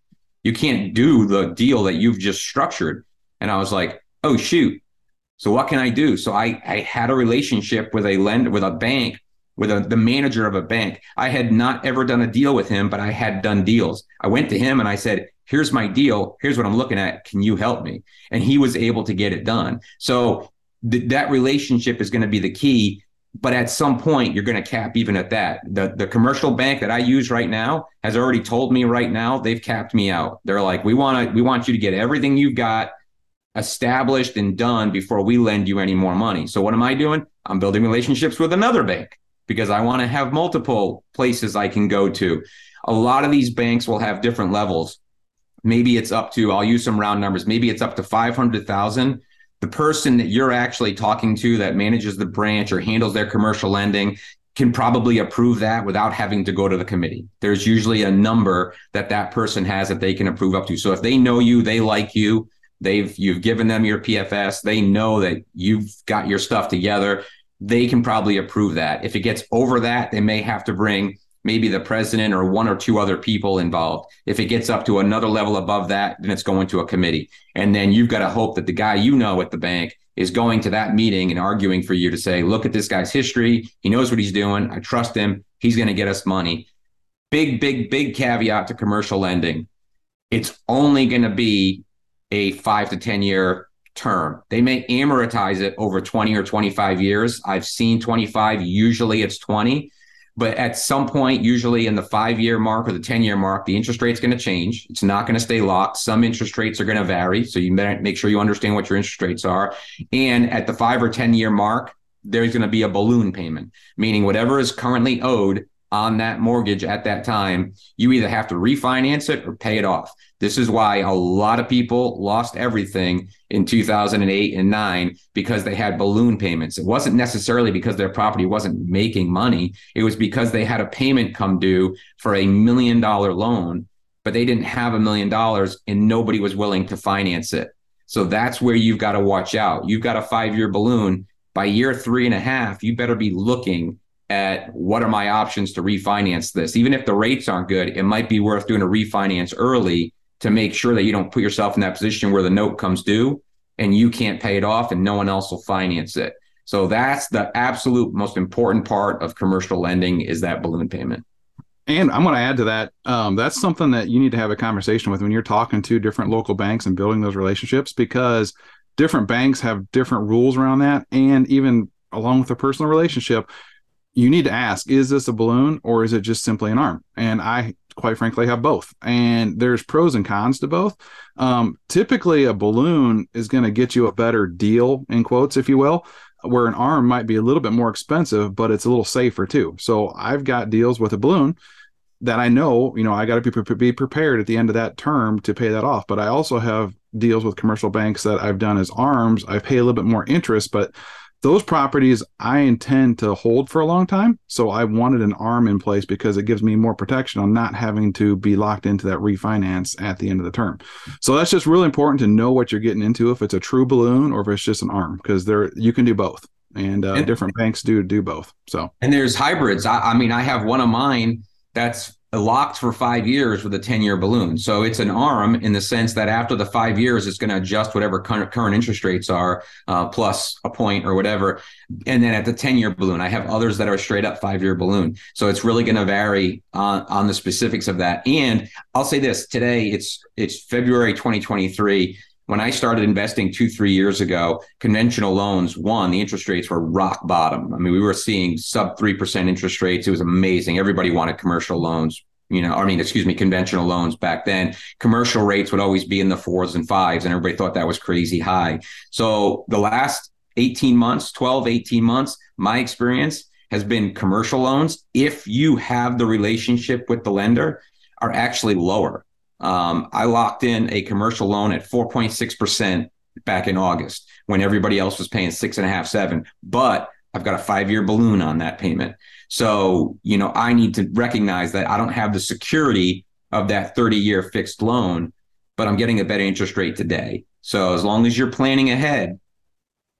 you can't do the deal that you've just structured. And i was like oh shoot so what can I do? So I, I had a relationship with a lender, with a bank, with a, the manager of a bank. I had not ever done a deal with him, but I had done deals. I went to him and I said, here's my deal. Here's what I'm looking at. Can you help me? And he was able to get it done. So th- that relationship is going to be the key. But at some point, you're going to cap even at that. The, the commercial bank that I use right now has already told me right now they've capped me out. They're like, we want to, we want you to get everything you've got established and done before we lend you any more money. So what am I doing? I'm building relationships with another bank because I want to have multiple places I can go to. A lot of these banks will have different levels. Maybe it's up to I'll use some round numbers. Maybe it's up to 500,000. The person that you're actually talking to that manages the branch or handles their commercial lending can probably approve that without having to go to the committee. There's usually a number that that person has that they can approve up to. So if they know you, they like you, They've you've given them your PFS. They know that you've got your stuff together. They can probably approve that. If it gets over that, they may have to bring maybe the president or one or two other people involved. If it gets up to another level above that, then it's going to a committee. And then you've got to hope that the guy you know at the bank is going to that meeting and arguing for you to say, look at this guy's history. He knows what he's doing. I trust him. He's going to get us money. Big, big, big caveat to commercial lending. It's only going to be a five to 10 year term. They may amortize it over 20 or 25 years. I've seen 25, usually it's 20. But at some point, usually in the five year mark or the 10 year mark, the interest rate's going to change. It's not going to stay locked. Some interest rates are going to vary. So you make sure you understand what your interest rates are. And at the five or 10 year mark, there's going to be a balloon payment, meaning whatever is currently owed on that mortgage at that time, you either have to refinance it or pay it off. This is why a lot of people lost everything in 2008 and 9 because they had balloon payments. It wasn't necessarily because their property wasn't making money, it was because they had a payment come due for a million dollar loan, but they didn't have a million dollars and nobody was willing to finance it. So that's where you've got to watch out. You've got a five year balloon. By year three and a half, you better be looking at what are my options to refinance this. Even if the rates aren't good, it might be worth doing a refinance early to make sure that you don't put yourself in that position where the note comes due and you can't pay it off and no one else will finance it. So that's the absolute most important part of commercial lending is that balloon payment. And I'm going to add to that. Um, that's something that you need to have a conversation with when you're talking to different local banks and building those relationships because different banks have different rules around that. And even along with a personal relationship, you need to ask is this a balloon or is it just simply an arm? And i quite frankly have both. And there's pros and cons to both. Um, typically a balloon is going to get you a better deal in quotes if you will where an arm might be a little bit more expensive but it's a little safer too. So i've got deals with a balloon that i know you know i got to be, be prepared at the end of that term to pay that off. But i also have deals with commercial banks that i've done as arms. I pay a little bit more interest but those properties I intend to hold for a long time. So I wanted an arm in place because it gives me more protection on not having to be locked into that refinance at the end of the term. So that's just really important to know what you're getting into if it's a true balloon or if it's just an arm because there you can do both. And, uh, and different banks do do both. So and there's hybrids. I, I mean, I have one of mine that's locked for five years with a 10 year balloon. So it's an arm in the sense that after the five years, it's going to adjust whatever current, interest rates are uh, plus a point or whatever. And then at the 10 year balloon, I have others that are straight up five year balloon. So it's really going to vary on, on the specifics of that. And I'll say this today, it's, it's February 2023 when I started investing two, three years ago, conventional loans, one, the interest rates were rock bottom. I mean, we were seeing sub 3% interest rates. It was amazing. Everybody wanted commercial loans, you know, I mean, excuse me, conventional loans back then. Commercial rates would always be in the fours and fives, and everybody thought that was crazy high. So the last 18 months, 12, 18 months, my experience has been commercial loans, if you have the relationship with the lender, are actually lower. Um, I locked in a commercial loan at 4.6% back in August when everybody else was paying six and a half, seven. But I've got a five year balloon on that payment. So, you know, I need to recognize that I don't have the security of that 30 year fixed loan, but I'm getting a better interest rate today. So as long as you're planning ahead,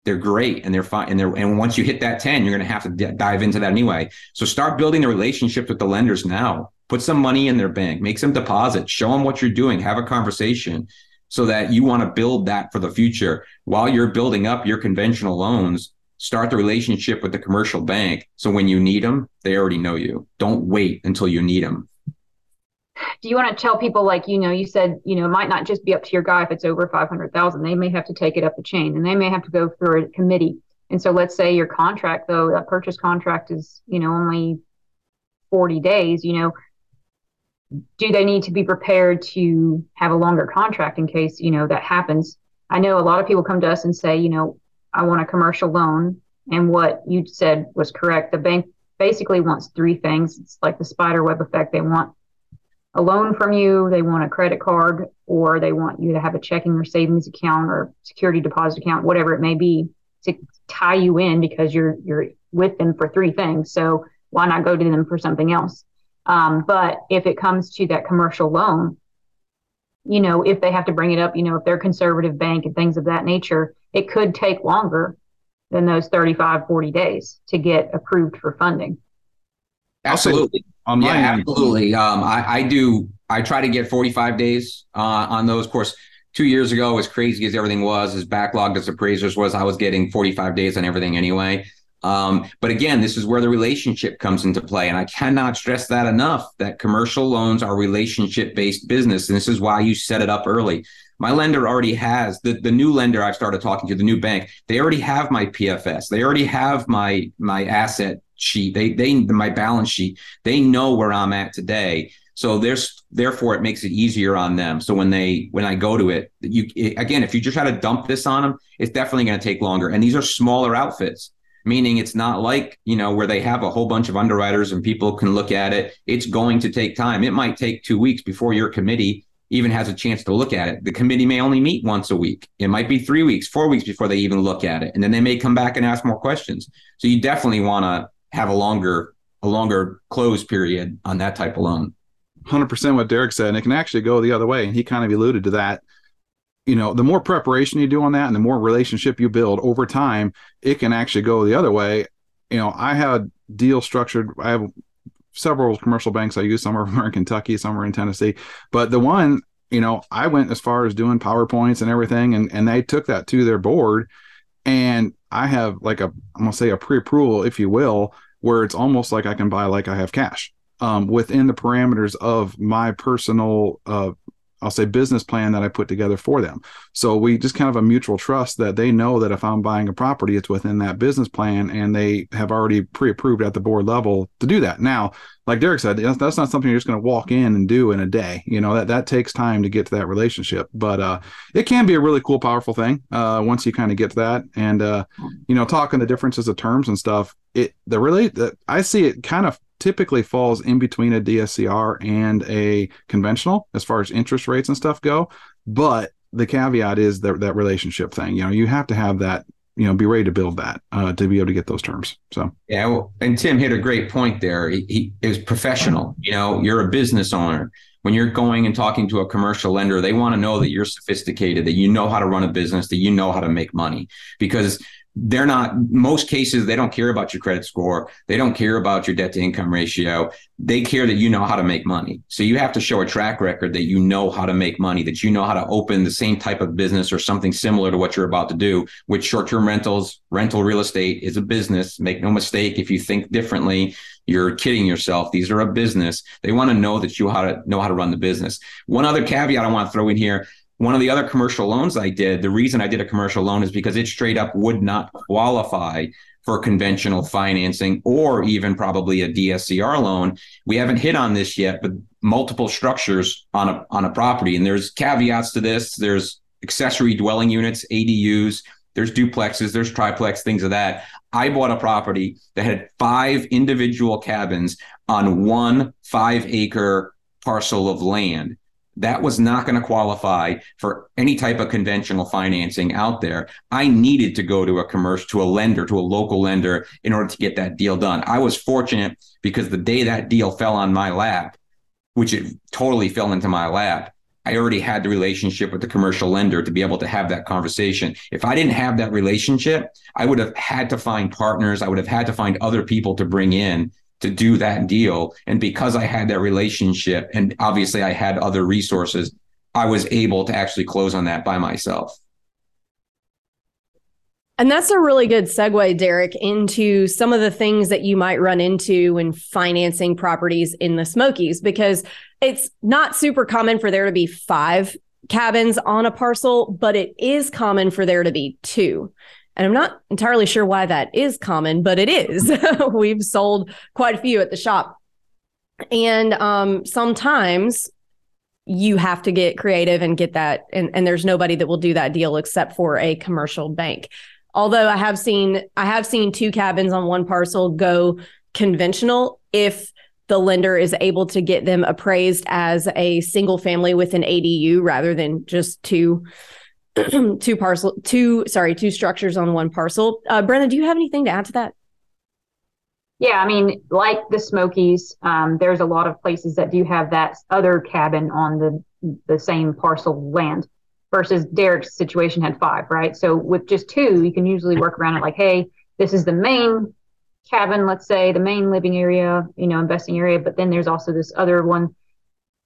they're great and they're fine. And they're, and once you hit that 10, you're going to have to d- dive into that anyway. So start building the relationship with the lenders now put some money in their bank, make some deposits, show them what you're doing, have a conversation so that you want to build that for the future. While you're building up your conventional loans, start the relationship with the commercial bank. So when you need them, they already know you. Don't wait until you need them. Do you want to tell people like, you know, you said, you know, it might not just be up to your guy if it's over 500,000. They may have to take it up the chain and they may have to go through a committee. And so let's say your contract though, that purchase contract is, you know, only 40 days, you know, do they need to be prepared to have a longer contract in case you know that happens i know a lot of people come to us and say you know i want a commercial loan. And what you said was correct. The bank basically wants three things. It's like the spider web effect. They want a loan from you they want a credit card or they want you to have a checking or savings account or security deposit account whatever it may be to tie you in because you're you're with them for three things. So why not go to them for something else? Um, but if it comes to that commercial loan, you know, if they have to bring it up, you know, if they're conservative bank and things of that nature, it could take longer than those 35, 40 days to get approved for funding. Absolutely. On my yeah, absolutely. Um, I, I do. I try to get 45 days uh, on those. Of course, two years ago, as crazy as everything was, as backlogged as appraisers was, I was getting 45 days on everything anyway. Um, but again, this is where the relationship comes into play. And I cannot stress that enough that commercial loans are relationship based business. And this is why you set it up early. My lender already has the, the new lender I've started talking to, the new bank, they already have my PFS. They already have my my asset sheet. They they my balance sheet. They know where I'm at today. So there's therefore it makes it easier on them. So when they when I go to it, you it, again, if you just try to dump this on them, it's definitely going to take longer. And these are smaller outfits meaning it's not like you know where they have a whole bunch of underwriters and people can look at it it's going to take time it might take two weeks before your committee even has a chance to look at it. The committee may only meet once a week. It might be three weeks four weeks before they even look at it. And then they may come back and ask more questions. So you definitely want to have a longer a longer close period on that type of loan. 100% what derek said and it can actually go the other way. And he kind of alluded to that. You know, the more preparation you do on that and the more relationship you build over time, it can actually go the other way. You know, I had deal structured. I have several commercial banks I use. Some are in Kentucky, some are in Tennessee. But the one, you know, I went as far as doing PowerPoints and everything, and, and they took that to their board. And I have like a, I'm going to say a pre approval, if you will, where it's almost like I can buy like I have cash um, within the parameters of my personal uh, I'll say business plan that I put together for them. So we just kind of a mutual trust that they know that if I'm buying a property, it's within that business plan and they have already pre-approved at the board level to do that. Now, like Derek said, that's not something you're just going to walk in and do in a day. You know, that that takes time to get to that relationship, but uh, it can be a really cool, powerful thing uh, once you kind of get to that. And, uh, you know, talking the differences of terms and stuff, it, the really, the, I see it kind of typically falls in between a DSCR and a conventional as far as interest rates and stuff go. But the caveat is that that relationship thing. You know, you have to have that. You know, be ready to build that uh, to be able to get those terms. So yeah, well, and Tim hit a great point there. He, he is professional. You know, you're a business owner. When you're going and talking to a commercial lender, they want to know that you're sophisticated, that you know how to run a business, that you know how to make money. Because they're not most cases they don't care about your credit score. They don't care about your debt to income ratio. They care that you know how to make money. So you have to show a track record that you know how to make money that you know how to open the same type of business or something similar to what you're about to do with short-term rentals rental real estate is a business. Make no mistake if you think differently you're kidding yourself. These are a business. They want to know that you how to know how to run the business. One other caveat i want to throw in here one of the other commercial loans I did, the reason I did a commercial loan is because it straight up would not qualify for conventional financing or even probably a DSCR loan. We haven't hit on this yet, but multiple structures on a on a property and there's caveats to this. There's accessory dwelling units, ADUs, there's duplexes, there's triplex, things of that. I bought a property that had five individual cabins on one 5 acre parcel of land that was not going to qualify for any type of conventional financing out there. I needed to go to a commercial, to a lender, to a local lender in order to get that deal done. I was fortunate because the day that deal fell on my lap, which it totally fell into my lap, I already had the relationship with the commercial lender to be able to have that conversation. If I didn't have that relationship, I would have had to find partners. I would have had to find other people to bring in to do that deal. And because I had that relationship and obviously I had other resources, I was able to actually close on that by myself. And that's a really good segue, Derek, into some of the things that you might run into when financing properties in the Smokies, because it's not super common for there to be five cabins on a parcel, but it is common for there to be two. And I'm not entirely sure why that is common, but it is. We've sold quite a few at the shop. And um, sometimes you have to get creative and get that. And, and there's nobody that will do that deal except for a commercial bank. Although I have seen I have seen two cabins on one parcel go conventional if the lender is able to get them appraised as a single family with an ADU rather than just two two parcel, two sorry, two structures on one parcel. Uh, Brenna, do you have anything to add to that? Yeah, I mean, like the Smokies, um, there's a lot of places that do have that other cabin on the the same parcel land. Versus Derek's situation had five, right? So with just two, you can usually work around it. Like, hey, this is the main cabin, let's say the main living area, you know, investing area, but then there's also this other one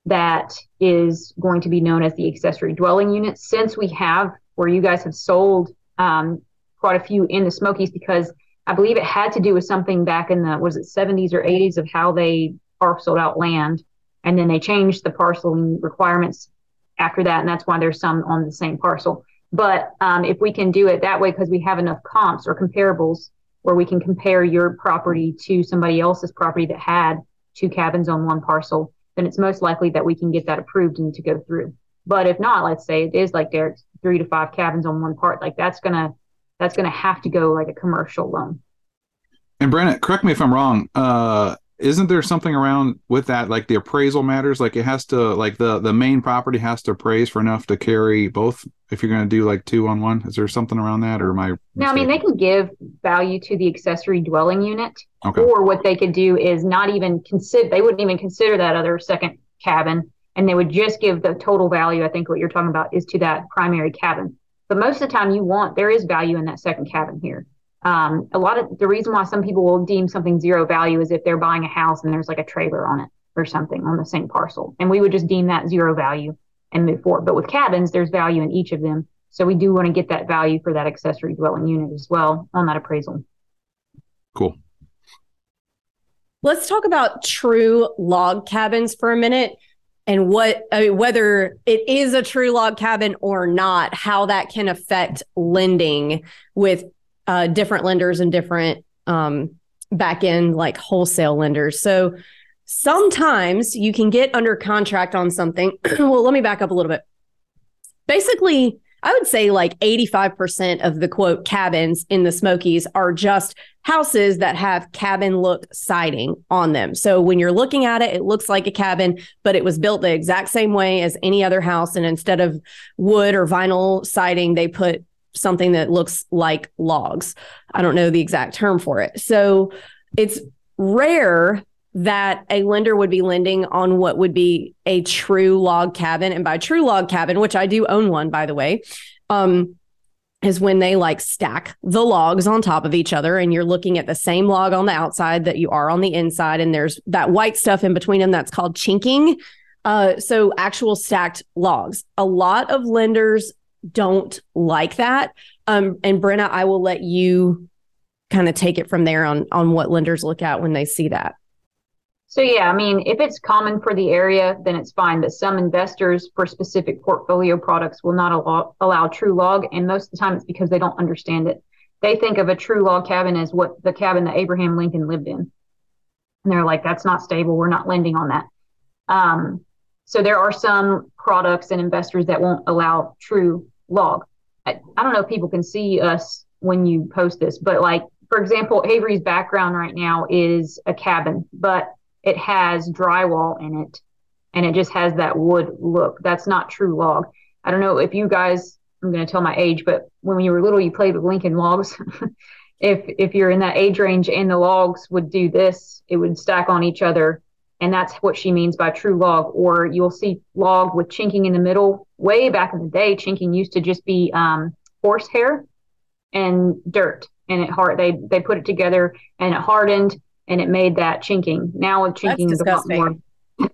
that is going to be known as the accessory dwelling unit. Since we have, where you guys have sold um, quite a few in the Smokies, because I believe it had to do with something back in the was it 70s or 80s of how they parceled out land, and then they changed the parceling requirements after that, and that's why there's some on the same parcel. But um, if we can do it that way, because we have enough comps or comparables where we can compare your property to somebody else's property that had two cabins on one parcel, then it's most likely that we can get that approved and to go through. But if not, let's say it is like Derek's three to five cabins on one part, like that's gonna that's gonna have to go like a commercial loan. And Brenna, correct me if I'm wrong. Uh, isn't there something around with that like the appraisal matters? Like it has to like the the main property has to appraise for enough to carry both if you're going to do like two on one? Is there something around that or am i no i mean they can give value to the accessory dwelling unit okay. or what they could do is not even consider they wouldn't even consider that other second cabin and they would just give the total value i think what you're talking about is to that primary cabin. But most of the time you want there is value in that second cabin here um, a lot of the reason why some people will deem something zero value is if they're buying a house and there's like a trailer on it or something on the same parcel. And we would just deem that zero value and move forward. But with cabins, there's value in each of them. So we do want to get that value for that accessory dwelling unit as well on that appraisal. Cool. Let's talk about true log cabins for a minute and what I mean, whether it is a true log cabin or not, how that can affect lending with uh, different lenders and different um, back end like wholesale lenders. So sometimes you can get under contract on something. well, let me back up a little bit. Basically, I would say like 85% of the quote cabins in the Smokies are just houses that have cabin look siding on them. So when you're looking at it, it looks like a cabin, but it was built the exact same way as any other house. And instead of wood or vinyl siding, they put something that looks like logs. I don't know the exact term for it. So it's rare that a lender would be lending on what would be a true log cabin. And by true log cabin, which I do own one, by the way, um, is when they like stack the logs on top of each other and you're looking at the same log on the outside that you are on the inside. And there's that white stuff in between them that's called chinking. Uh, so actual stacked logs. A lot of lenders don't like that. Um, and Brenna, I will let you kind of take it from there on on what lenders look at when they see that. So yeah, I mean, if it's common for the area, then it's fine. But some investors for specific portfolio products will not allow, allow true log, and most of the time it's because they don't understand it. They think of a true log cabin as what the cabin that Abraham Lincoln lived in, and they're like, "That's not stable. We're not lending on that." Um, so there are some products and investors that won't allow true log. I, I don't know if people can see us when you post this, but like, for example, Avery's background right now is a cabin, but it has drywall in it and it just has that wood look. That's not true log. I don't know if you guys, I'm going to tell my age, but when you were little, you played with Lincoln logs. if if you're in that age range and the logs would do this, it would stack on each other and that's what she means by true log. Or you'll see log with chinking in the middle. Way back in the day, chinking used to just be um, horsehair and dirt, and it hard. They they put it together and it hardened and it made that chinking. Now with chinking is a lot more.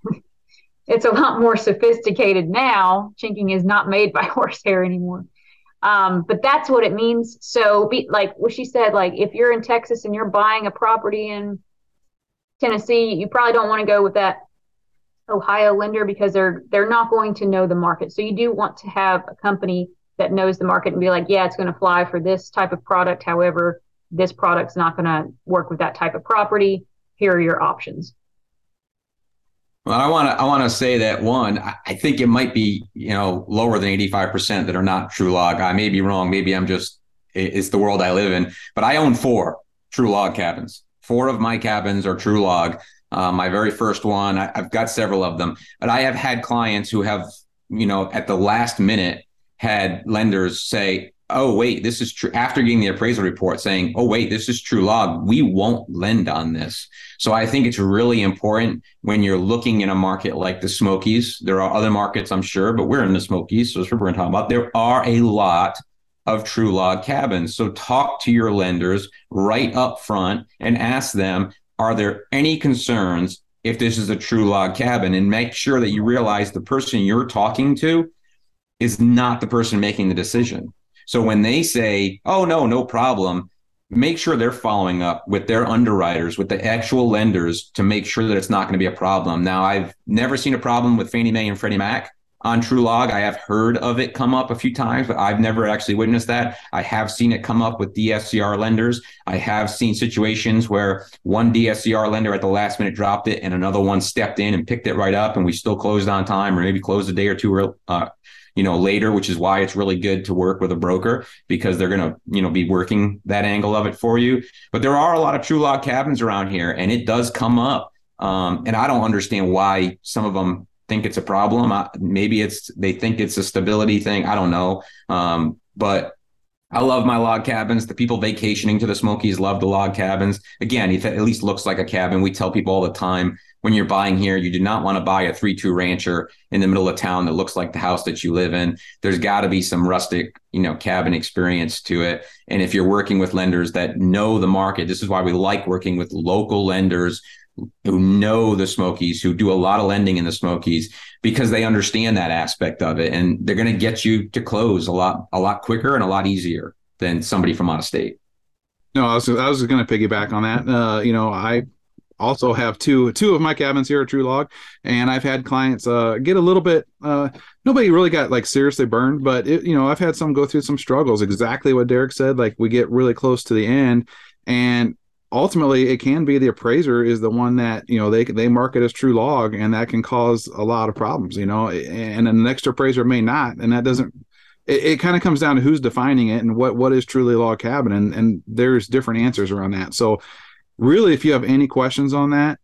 it's a lot more sophisticated now. Chinking is not made by horsehair anymore. Um, but that's what it means. So, be, like what she said, like if you're in Texas and you're buying a property in Tennessee, you probably don't want to go with that Ohio lender because they're they're not going to know the market. So you do want to have a company that knows the market and be like, yeah, it's going to fly for this type of product. However, this product's not going to work with that type of property. Here are your options. Well, I want to I want to say that one, I think it might be you know lower than eighty five percent that are not true log. I may be wrong. Maybe I'm just it's the world I live in. But I own four true log cabins. Four of my cabins are True Log. Uh, my very first one, I, I've got several of them, but I have had clients who have, you know, at the last minute had lenders say, oh wait this is true after getting the appraisal report saying oh wait this is true log we won't lend on this so i think it's really important when you're looking in a market like the smokies there are other markets i'm sure but we're in the smokies so that's what we're talking about there are a lot of true log cabins. So talk to your lenders right up front and ask them, are there any concerns if this is a true log cabin? And make sure that you realize the person you're talking to is not the person making the decision. So when they say, oh, no, no problem, make sure they're following up with their underwriters, with the actual lenders to make sure that it's not going to be a problem. Now, I've never seen a problem with Fannie Mae and Freddie Mac on TrueLog. I have heard of it come up a few times, but I've never actually witnessed that. I have seen it come up with DSCR lenders. I have seen situations where one DSCR lender at the last minute dropped it and another one stepped in and picked it right up and we still closed on time or maybe closed a day or two uh, you know later which is why it's really good to work with a broker because they're going to you know be working that angle of it for you but there are a lot of true log cabins around here and it does come up um, and i don't understand why some of them think it's a problem. I, maybe it's they think it's a stability thing. I don't know. Um, but I love my log cabins. The people vacationing to the Smokies love the log cabins. Again, it at least looks like a cabin. We tell people all the time when you're buying here, you do not want to buy a 3 2 rancher in the middle of town that looks like the house that you live in. There's got to be some rustic, you know, cabin experience to it. And if you're working with lenders that know the market, this is why we like working with local lenders who know the Smokies, who do a lot of lending in the Smokies because they understand that aspect of it, and they're going to get you to close a lot, a lot quicker and a lot easier than somebody from out of state. No, I was I was going to piggyback on that. Uh, you know, I also have two two of my cabins here at True Log, and I've had clients uh, get a little bit. Uh, nobody really got like seriously burned, but it, you know, I've had some go through some struggles. Exactly what Derek said. Like we get really close to the end, and ultimately it can be the appraiser is the one that you know they they mark it as true log and that can cause a lot of problems you know and the next appraiser may not and that doesn't it, it kind of comes down to who's defining it and what what is truly log cabin and and there's different answers around that. So really if you have any questions on that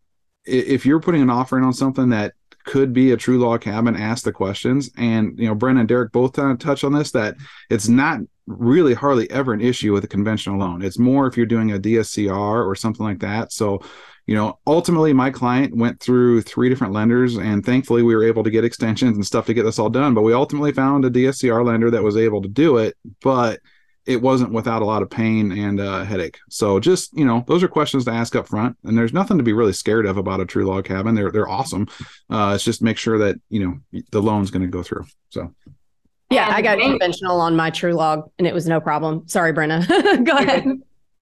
if you're putting an offering on something that could be a true log cabin ask the questions and you know brenna and derek both kind of touch on this that it's not really hardly ever an issue with a conventional loan. It's more if you're doing a DSCR or something like that. So, you know, ultimately my client went through three different lenders and thankfully we were able to get extensions and stuff to get this all done. But we ultimately found a DSCR lender that was able to do it, but it wasn't without a lot of pain and uh, headache. So just, you know, those are questions to ask up front. And there's nothing to be really scared of about a true log cabin. They're they're awesome. Uh, it's just make sure that, you know, the loan's going to go through. So yeah, I got banks, conventional on my True Log, and it was no problem. Sorry, Brenna. Go ahead.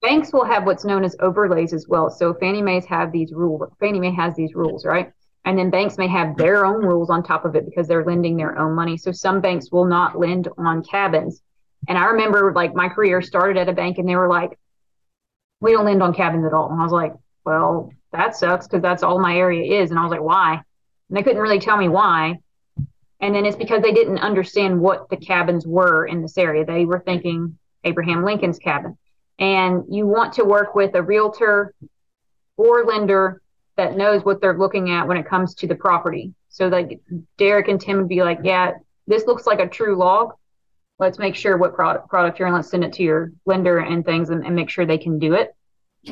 Banks will have what's known as overlays as well. So Fannie Mae's have these rules. Fannie Mae has these rules, right? And then banks may have their own rules on top of it because they're lending their own money. So some banks will not lend on cabins. And I remember like my career started at a bank and they were like, we don't lend on cabins at all. And I was like, well, that sucks because that's all my area is. And I was like, why? And they couldn't really tell me why. And then it's because they didn't understand what the cabins were in this area. They were thinking Abraham Lincoln's cabin. And you want to work with a realtor or lender that knows what they're looking at when it comes to the property. So like Derek and Tim would be like, yeah, this looks like a true log. Let's make sure what product product you're in. Let's send it to your lender and things and, and make sure they can do it.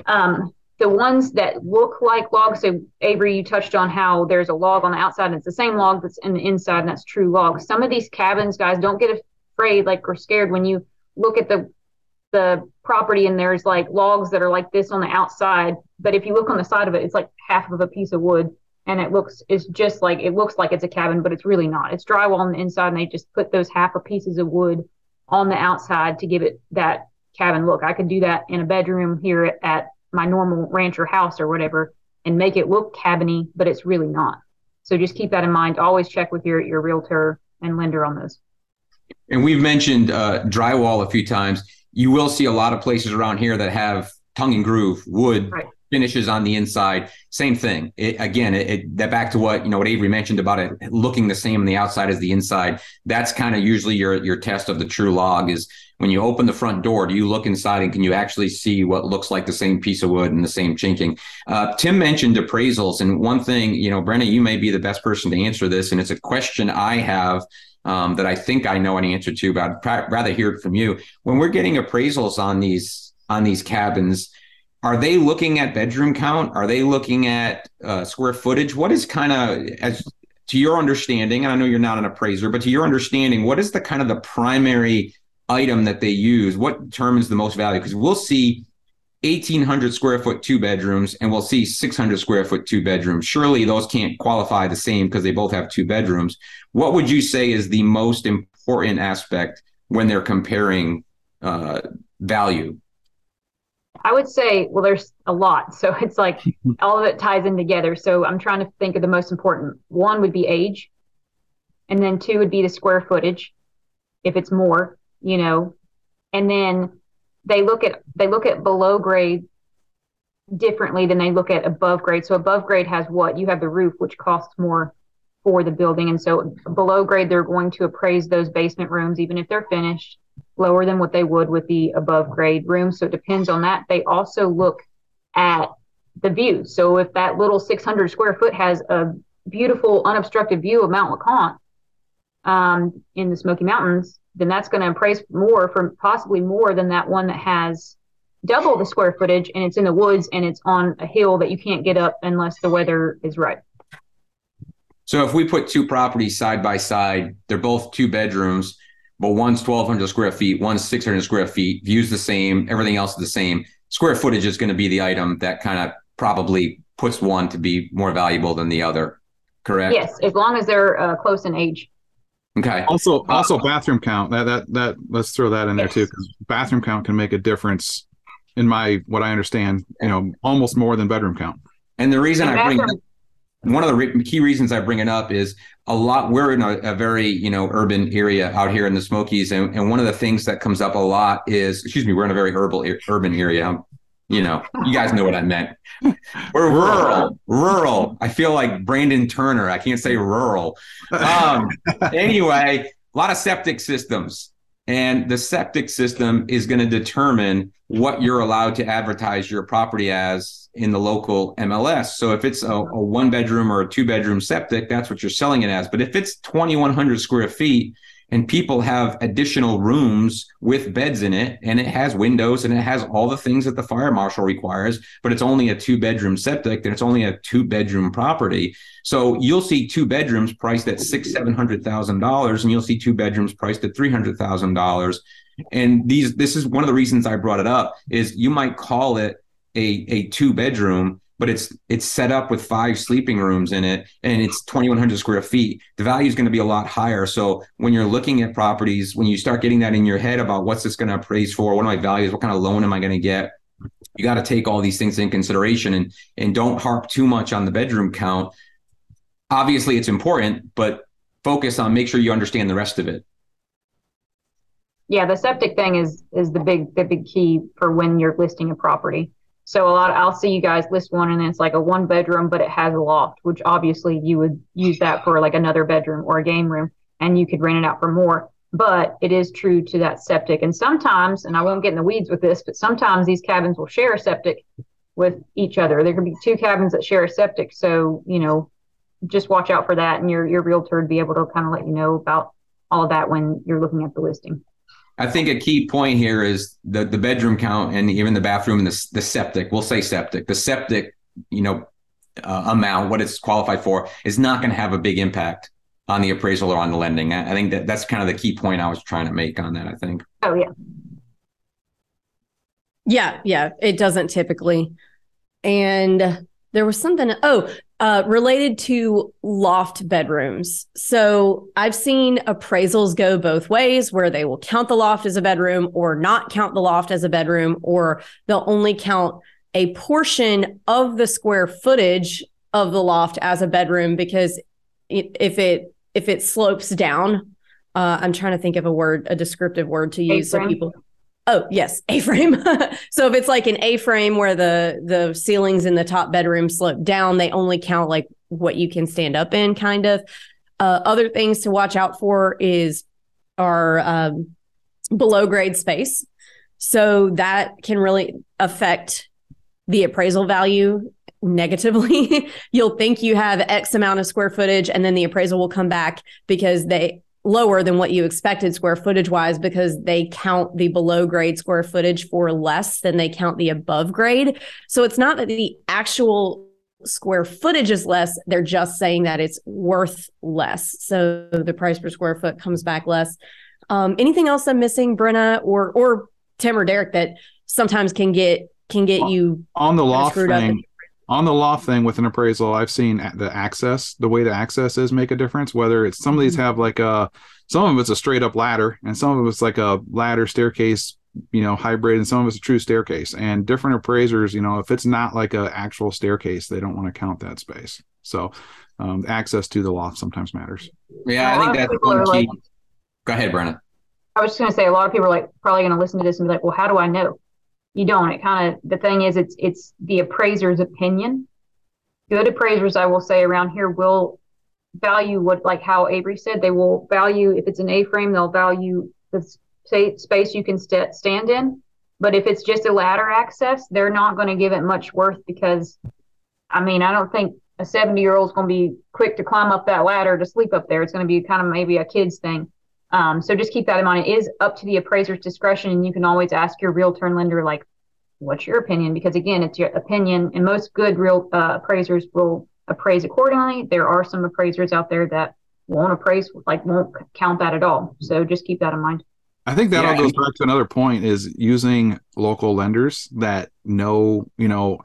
Um, the ones that look like logs. So Avery, you touched on how there's a log on the outside and it's the same log that's in the inside and that's true log. Some of these cabins, guys, don't get afraid like or scared when you look at the the property and there's like logs that are like this on the outside. But if you look on the side of it, it's like half of a piece of wood and it looks it's just like it looks like it's a cabin, but it's really not. It's drywall on the inside and they just put those half a pieces of wood on the outside to give it that cabin look. I could do that in a bedroom here at, my normal rancher house or whatever and make it look cabiny, but it's really not. So just keep that in mind. Always check with your your realtor and lender on those. And we've mentioned uh, drywall a few times. You will see a lot of places around here that have tongue and groove wood right. Finishes on the inside. Same thing. It, again, it, it, that back to what you know what Avery mentioned about it looking the same on the outside as the inside. That's kind of usually your your test of the true log is when you open the front door, do you look inside and can you actually see what looks like the same piece of wood and the same chinking? Uh, Tim mentioned appraisals, and one thing, you know, Brenna, you may be the best person to answer this, and it's a question I have um, that I think I know an answer to, but I'd rather hear it from you. When we're getting appraisals on these on these cabins, are they looking at bedroom count? Are they looking at uh, square footage? What is kind of as to your understanding? And I know you're not an appraiser, but to your understanding, what is the kind of the primary item that they use, what determines the most value? Because we'll see 1800 square foot two bedrooms and we'll see 600 square foot two bedrooms. Surely those can't qualify the same because they both have two bedrooms. What would you say is the most important aspect when they're comparing uh, value? I would say, well, there's a lot. So it's like all of it ties in together. So I'm trying to think of the most important. One would be age. And then two would be the square footage, if it's more, you know. And then they look at they look at below grade differently than they look at above grade. So above grade has what? You have the roof, which costs more for the building. And so below grade, they're going to appraise those basement rooms, even if they're finished, lower than what they would with the above grade rooms. So it depends on that. They also look at the view. So if that little 600 square foot has a beautiful unobstructed view of Mount LeConte um, in the Smoky Mountains, then that's going to appraise more for possibly more than that one that has double the square footage and it's in the woods and it's on a hill that you can't get up unless the weather is right. So if we put two properties side by side, they're both two bedrooms, but one's 1200 square feet, one's 600 square feet, views the same, everything else is the same. Square footage is going to be the item that kind of probably puts one to be more valuable than the other. Correct? Yes, as long as they're uh, close in age. Okay. Also, also bathroom count. That that that. Let's throw that in there Yes. too, because bathroom count can make a difference. In my what I understand, you know, almost more than bedroom count. And the reason And I bring one of the re- key reasons I bring it up is a lot. We're in a, a very you know urban area out here in the Smokies, and, and one of the things that comes up a lot is, excuse me, we're in a very urban urban area. I'm- You know, you guys know what I meant. We're rural, rural. I feel like Brandon Turner. I can't say rural. Um, anyway, a lot of septic systems. And the septic system is going to determine what you're allowed to advertise your property as in the local MLS. So if it's a, a one bedroom or a two bedroom septic, that's what you're selling it as. But if it's 2,100 square feet and people have additional rooms with beds in it and it has windows and it has all the things that the fire marshal requires, but it's only a two bedroom septic, then it's only a two bedroom property. So you'll see two bedrooms priced at six, seven hundred thousand dollars, and you'll see two bedrooms priced at three hundred thousand dollars. And these, this is one of the reasons I brought it up is you might call it a a two bedroom, but it's it's set up with five sleeping rooms in it, and it's twenty one hundred square feet. The value is going to be a lot higher. So when you're looking at properties, when you start getting that in your head about what's this going to appraise for, what are my values, what kind of loan am I going to get, you got to take all these things in consideration and and don't harp too much on the bedroom count obviously it's important, but focus on make sure you understand the rest of it. Yeah, the septic thing is is the big the big key for when you're listing a property. So a lot I'll see you guys list one and it's like a one bedroom, but it has a loft, which obviously you would use that for like another bedroom or a game room, and you could rent it out for more. But it is true to that septic. And sometimes, and I won't get in the weeds with this, but sometimes these cabins will share a septic with each other. There could be two cabins that share a septic. So, you know, just watch out for that and your your realtor would be able to kind of let you know about all of that when you're looking at the listing. I think a key point here is the the bedroom count and even the bathroom and the the septic. We'll say septic. The septic, you know, uh, amount what it's qualified for is not going to have a big impact on the appraisal or on the lending. I, I think that that's kind of the key point I was trying to make on that. I think. Oh yeah. Yeah, yeah, it doesn't typically. And there was something, oh, uh, related to loft bedrooms. So I've seen appraisals go both ways where they will count the loft as a bedroom or not count the loft as a bedroom, or they'll only count a portion of the square footage of the loft as a bedroom because if it if it slopes down, uh, I'm trying to think of a word, a descriptive word to use so people Oh, yes, A-frame. so if it's like an A-frame where the the ceilings in the top bedroom slope down, they only count like what you can stand up in kind of. Uh, other things to watch out for is our um, below grade space. So that can really affect the appraisal value negatively. You'll think you have X amount of square footage, and then the appraisal will come back because they lower than what you expected square footage wise because they count the below grade square footage for less than they count the above grade. So it's not that the actual square footage is less, they're just saying that it's worth less. So the price per square foot comes back less. Um, anything else I'm missing, Brenna or or Tim or Derek that sometimes can get can get you on the loft thing? On the loft thing with an appraisal, I've seen the access, the way the access is make a difference. Whether it's some of these have like a, some of it's a straight up ladder, and some of it's like a ladder staircase, you know, hybrid, and some of it's a true staircase. And different appraisers, you know, if it's not like a actual staircase, they don't want to count that space. So, um, access to the loft sometimes matters. Yeah, I think that's one key. like- Go ahead, Brenna. I was just going to say a lot of people are like probably going to listen to this and be like, well, how do I know? You don't. It kind of the thing is it's it's the appraiser's opinion. Good appraisers, I will say around here will value what like how Avery said they will value if it's an A-frame they'll value the space you can st- stand in. But if it's just a ladder access, they're not going to give it much worth because, I mean, I don't think a 70 year old is going to be quick to climb up that ladder to sleep up there. It's going to be kind of maybe a kid's thing. Um, so just keep that in mind. It is up to the appraiser's discretion, and you can always ask your realtor and lender, like, what's your opinion? Because again, it's your opinion, and most good real uh, appraisers will appraise accordingly. There are some appraisers out there that won't appraise, like won't count that at all. So just keep that in mind. I think that Yeah, all goes back to another point is using local lenders that know, you know,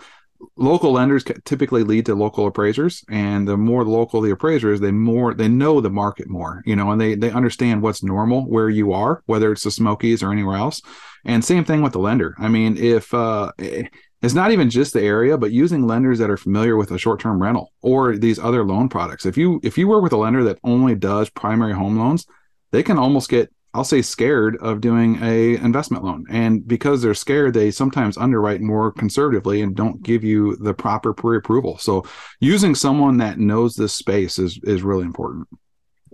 local lenders typically lead to local appraisers and the more local the appraiser is they more they know the market more you know and they they understand what's normal where you are whether it's the smokies or anywhere else. And same thing with the lender. I mean if uh eh, it's not even just the area but using lenders that are familiar with a short-term rental or these other loan products. If you if you work with a lender that only does primary home loans they can almost get I'll say scared of doing a investment loan. And because they're scared, they sometimes underwrite more conservatively and don't give you the proper pre-approval. So using someone that knows this space is is really important.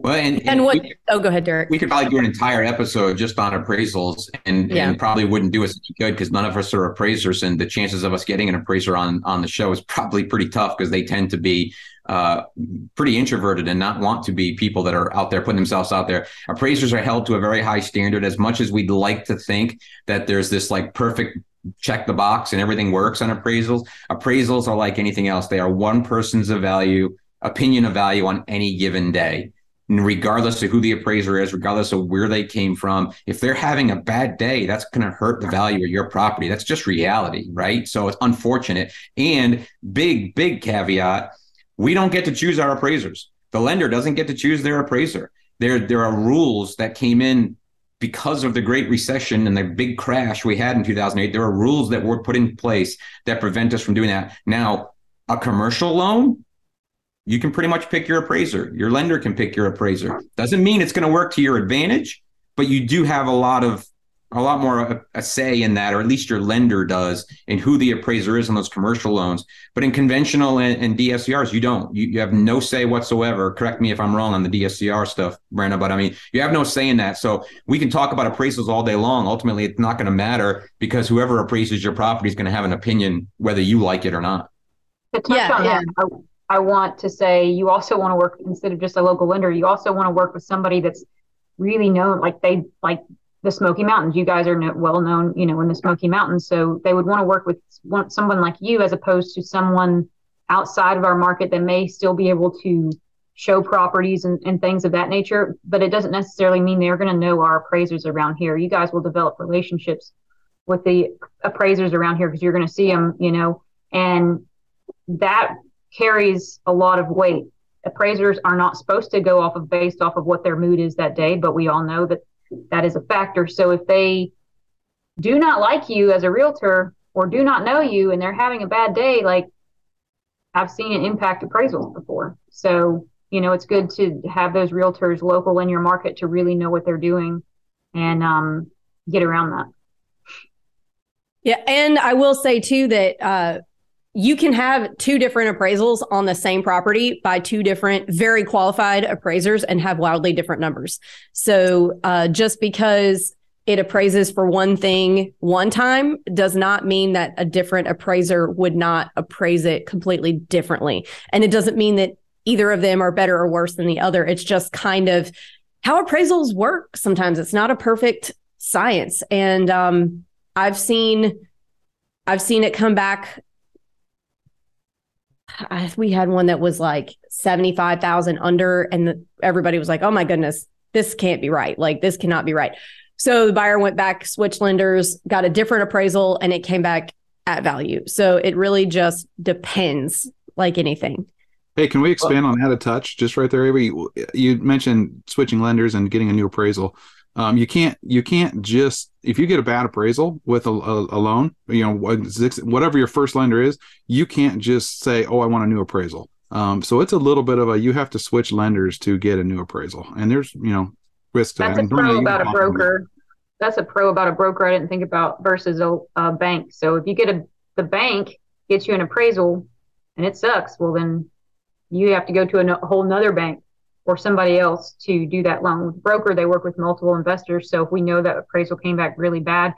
Well, and, and what we, oh go ahead, Derek. we could probably do an entire episode just on appraisals and, Yeah. and probably wouldn't do us any good because none of us are appraisers and the chances of us getting an appraiser on on the show is probably pretty tough because they tend to be uh, pretty introverted and not want to be people that are out there putting themselves out there. Appraisers are held to a very high standard as much as we'd like to think that there's this like perfect check the box and everything works on appraisals. Appraisals are like anything else. They are one person's of value, opinion of value on any given day. Regardless of who the appraiser is, regardless of where they came from, if they're having a bad day, that's going to hurt the value of your property. That's just reality, right? So it's unfortunate. And big, big caveat we don't get to choose our appraisers. The lender doesn't get to choose their appraiser. There, there are rules that came in because of the Great Recession and the big crash we had in 2008. There are rules that were put in place that prevent us from doing that. Now, a commercial loan, you can pretty much pick your appraiser. Your lender can pick your appraiser. Doesn't mean it's going to work to your advantage, but you do have a lot of a lot more a, a, say in that, or at least your lender does, in who the appraiser is on those commercial loans. But in conventional and, and DSCRs, you don't. You, you have no say whatsoever. Correct me if I'm wrong on the DSCR stuff, Brenna, but I mean, you have no say in that. So we can talk about appraisals all day long. Ultimately, it's not going to matter because whoever appraises your property is going to have an opinion whether you like it or not. To touch Yeah, on yeah. that, I, I want to say you also want to work instead of just a local lender. You also want to work with somebody that's really known, like they like the Smoky Mountains. You guys are no, well known, you know, in the Smoky Mountains, so they would want to work with one, someone like you as opposed to someone outside of our market that may still be able to show properties and, and things of that nature. But it doesn't necessarily mean they're going to know our appraisers around here. You guys will develop relationships with the appraisers around here because you're going to see them, you know, and that carries a lot of weight. Appraisers are not supposed to go off of based off of what their mood is that day, but we all know that that is a factor. So if they do not like you as a realtor or do not know you and they're having a bad day, like I've seen it impact appraisals before. So, you know, it's good to have those realtors local in your market to really know what they're doing and um, get around that. Yeah, and I will say too that uh, you can have two different appraisals on the same property by two different, very qualified appraisers and have wildly different numbers. So uh, just because it appraises for one thing one time does not mean that a different appraiser would not appraise it completely differently. And it doesn't mean that either of them are better or worse than the other. It's just kind of how appraisals work. Sometimes it's not a perfect science. And um, I've seen I've seen it come back. I, we had one that was like 75,000 under and the, everybody was like, "Oh my goodness, this can't be right. Like this cannot be right. So the buyer went back, switched lenders, got a different appraisal, and it came back at value. So it really just depends, like anything. Hey, can we expand on that a touch? Just right there, Avery. You mentioned switching lenders and getting a new appraisal. Um, you can't you can't just if you get a bad appraisal with a, a, a, loan, you know whatever your first lender is, you can't just say, "Oh, I want a new appraisal." Um, so it's a little bit of a you have to switch lenders to get a new appraisal, and there's you know risk to That's that. a pro about a broker. That's a pro about a broker. I didn't think about versus a, a bank. So if you get a the bank gets you an appraisal and it sucks, well then you have to go to a, whole nother bank or somebody else to do that loan. With broker, they work with multiple investors. So if we know that appraisal came back really bad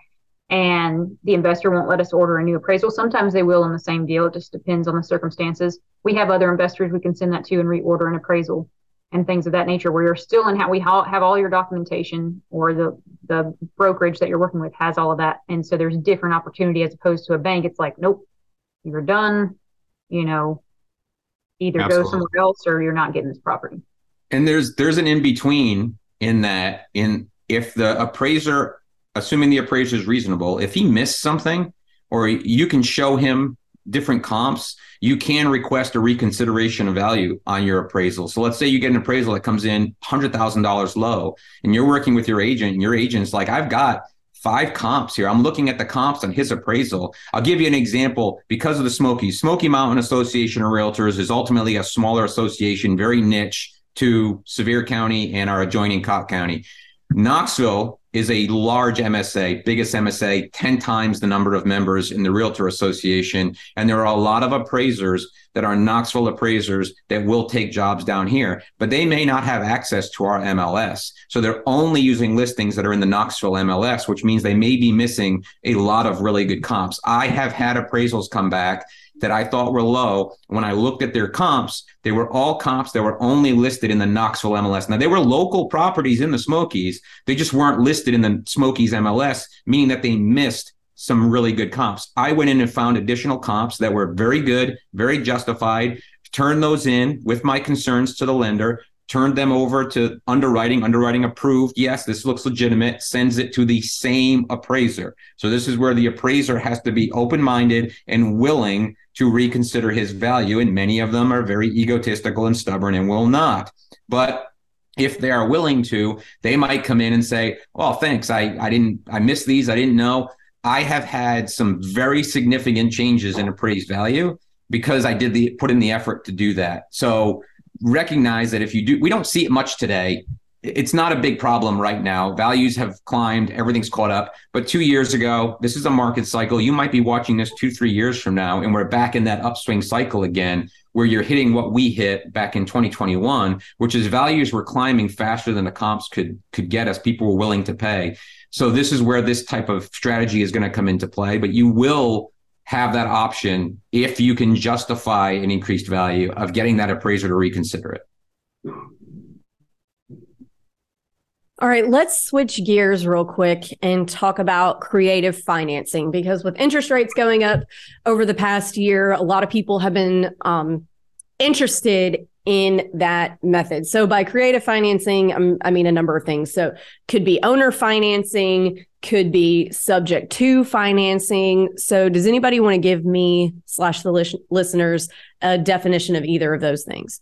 and the investor won't let us order a new appraisal, sometimes they will on the same deal. It just depends on the circumstances. We have other investors we can send that to and reorder an appraisal and things of that nature where you're still in how we have all your documentation or the the brokerage that you're working with has all of that and so there's different opportunity as opposed to a bank it's like nope you're done you know either Absolutely. go somewhere else or you're not getting this property. And there's there's an in between in that in if the appraiser, assuming the appraiser is reasonable, if he missed something, or you can show him different comps, you can request a reconsideration of value on your appraisal. So let's say you get an appraisal that comes in $100,000 low and you're working with your agent and your agent's like, I've got five comps here. I'm looking at the comps on his appraisal. I'll give you an example because of the Smokies. Smoky Mountain Association of Realtors is ultimately a smaller association, very niche to Sevier County and our adjoining Cocke County. Knoxville is a large MSA, biggest MSA, 10 times the number of members in the Realtor Association. And there are a lot of appraisers that are Knoxville appraisers that will take jobs down here, but they may not have access to our MLS. So they're only using listings that are in the Knoxville MLS, which means they may be missing a lot of really good comps. I have had appraisals come back that I thought were low. When I looked at their comps, they were all comps that were only listed in the Knoxville MLS. Now, they were local properties in the Smokies. They just weren't listed in the Smokies MLS, meaning that they missed some really good comps. I went in and found additional comps that were very good, very justified, turned those in with my concerns to the lender, turned them over to underwriting, underwriting approved. Yes, this looks legitimate, sends it to the same appraiser. So this is where the appraiser has to be open-minded and willing to reconsider his value. And many of them are very egotistical and stubborn and will not. But if they are willing to, they might come in and say, Well, thanks. I, I didn't, I missed these. I didn't know. I have had some very significant changes in appraised value because I did the put in the effort to do that. So recognize that if you do, we don't see it much today. It's not a big problem right now. Values have climbed, everything's caught up. But two years ago, this is a market cycle. You might be watching this two, three years from now, and we're back in that upswing cycle again, where you're hitting what we hit back in 2021, which is values were climbing faster than the comps could could get us. People were willing to pay. So this is where this type of strategy is going to come into play, but you will have that option if you can justify an increased value of getting that appraiser to reconsider it. All right, let's switch gears real quick and talk about creative financing because with interest rates going up over the past year, a lot of people have been um, interested in that method. So by creative financing, um, I mean a number of things. So could be owner financing, could be subject to financing. So does anybody want to give me slash the listeners a definition of either of those things?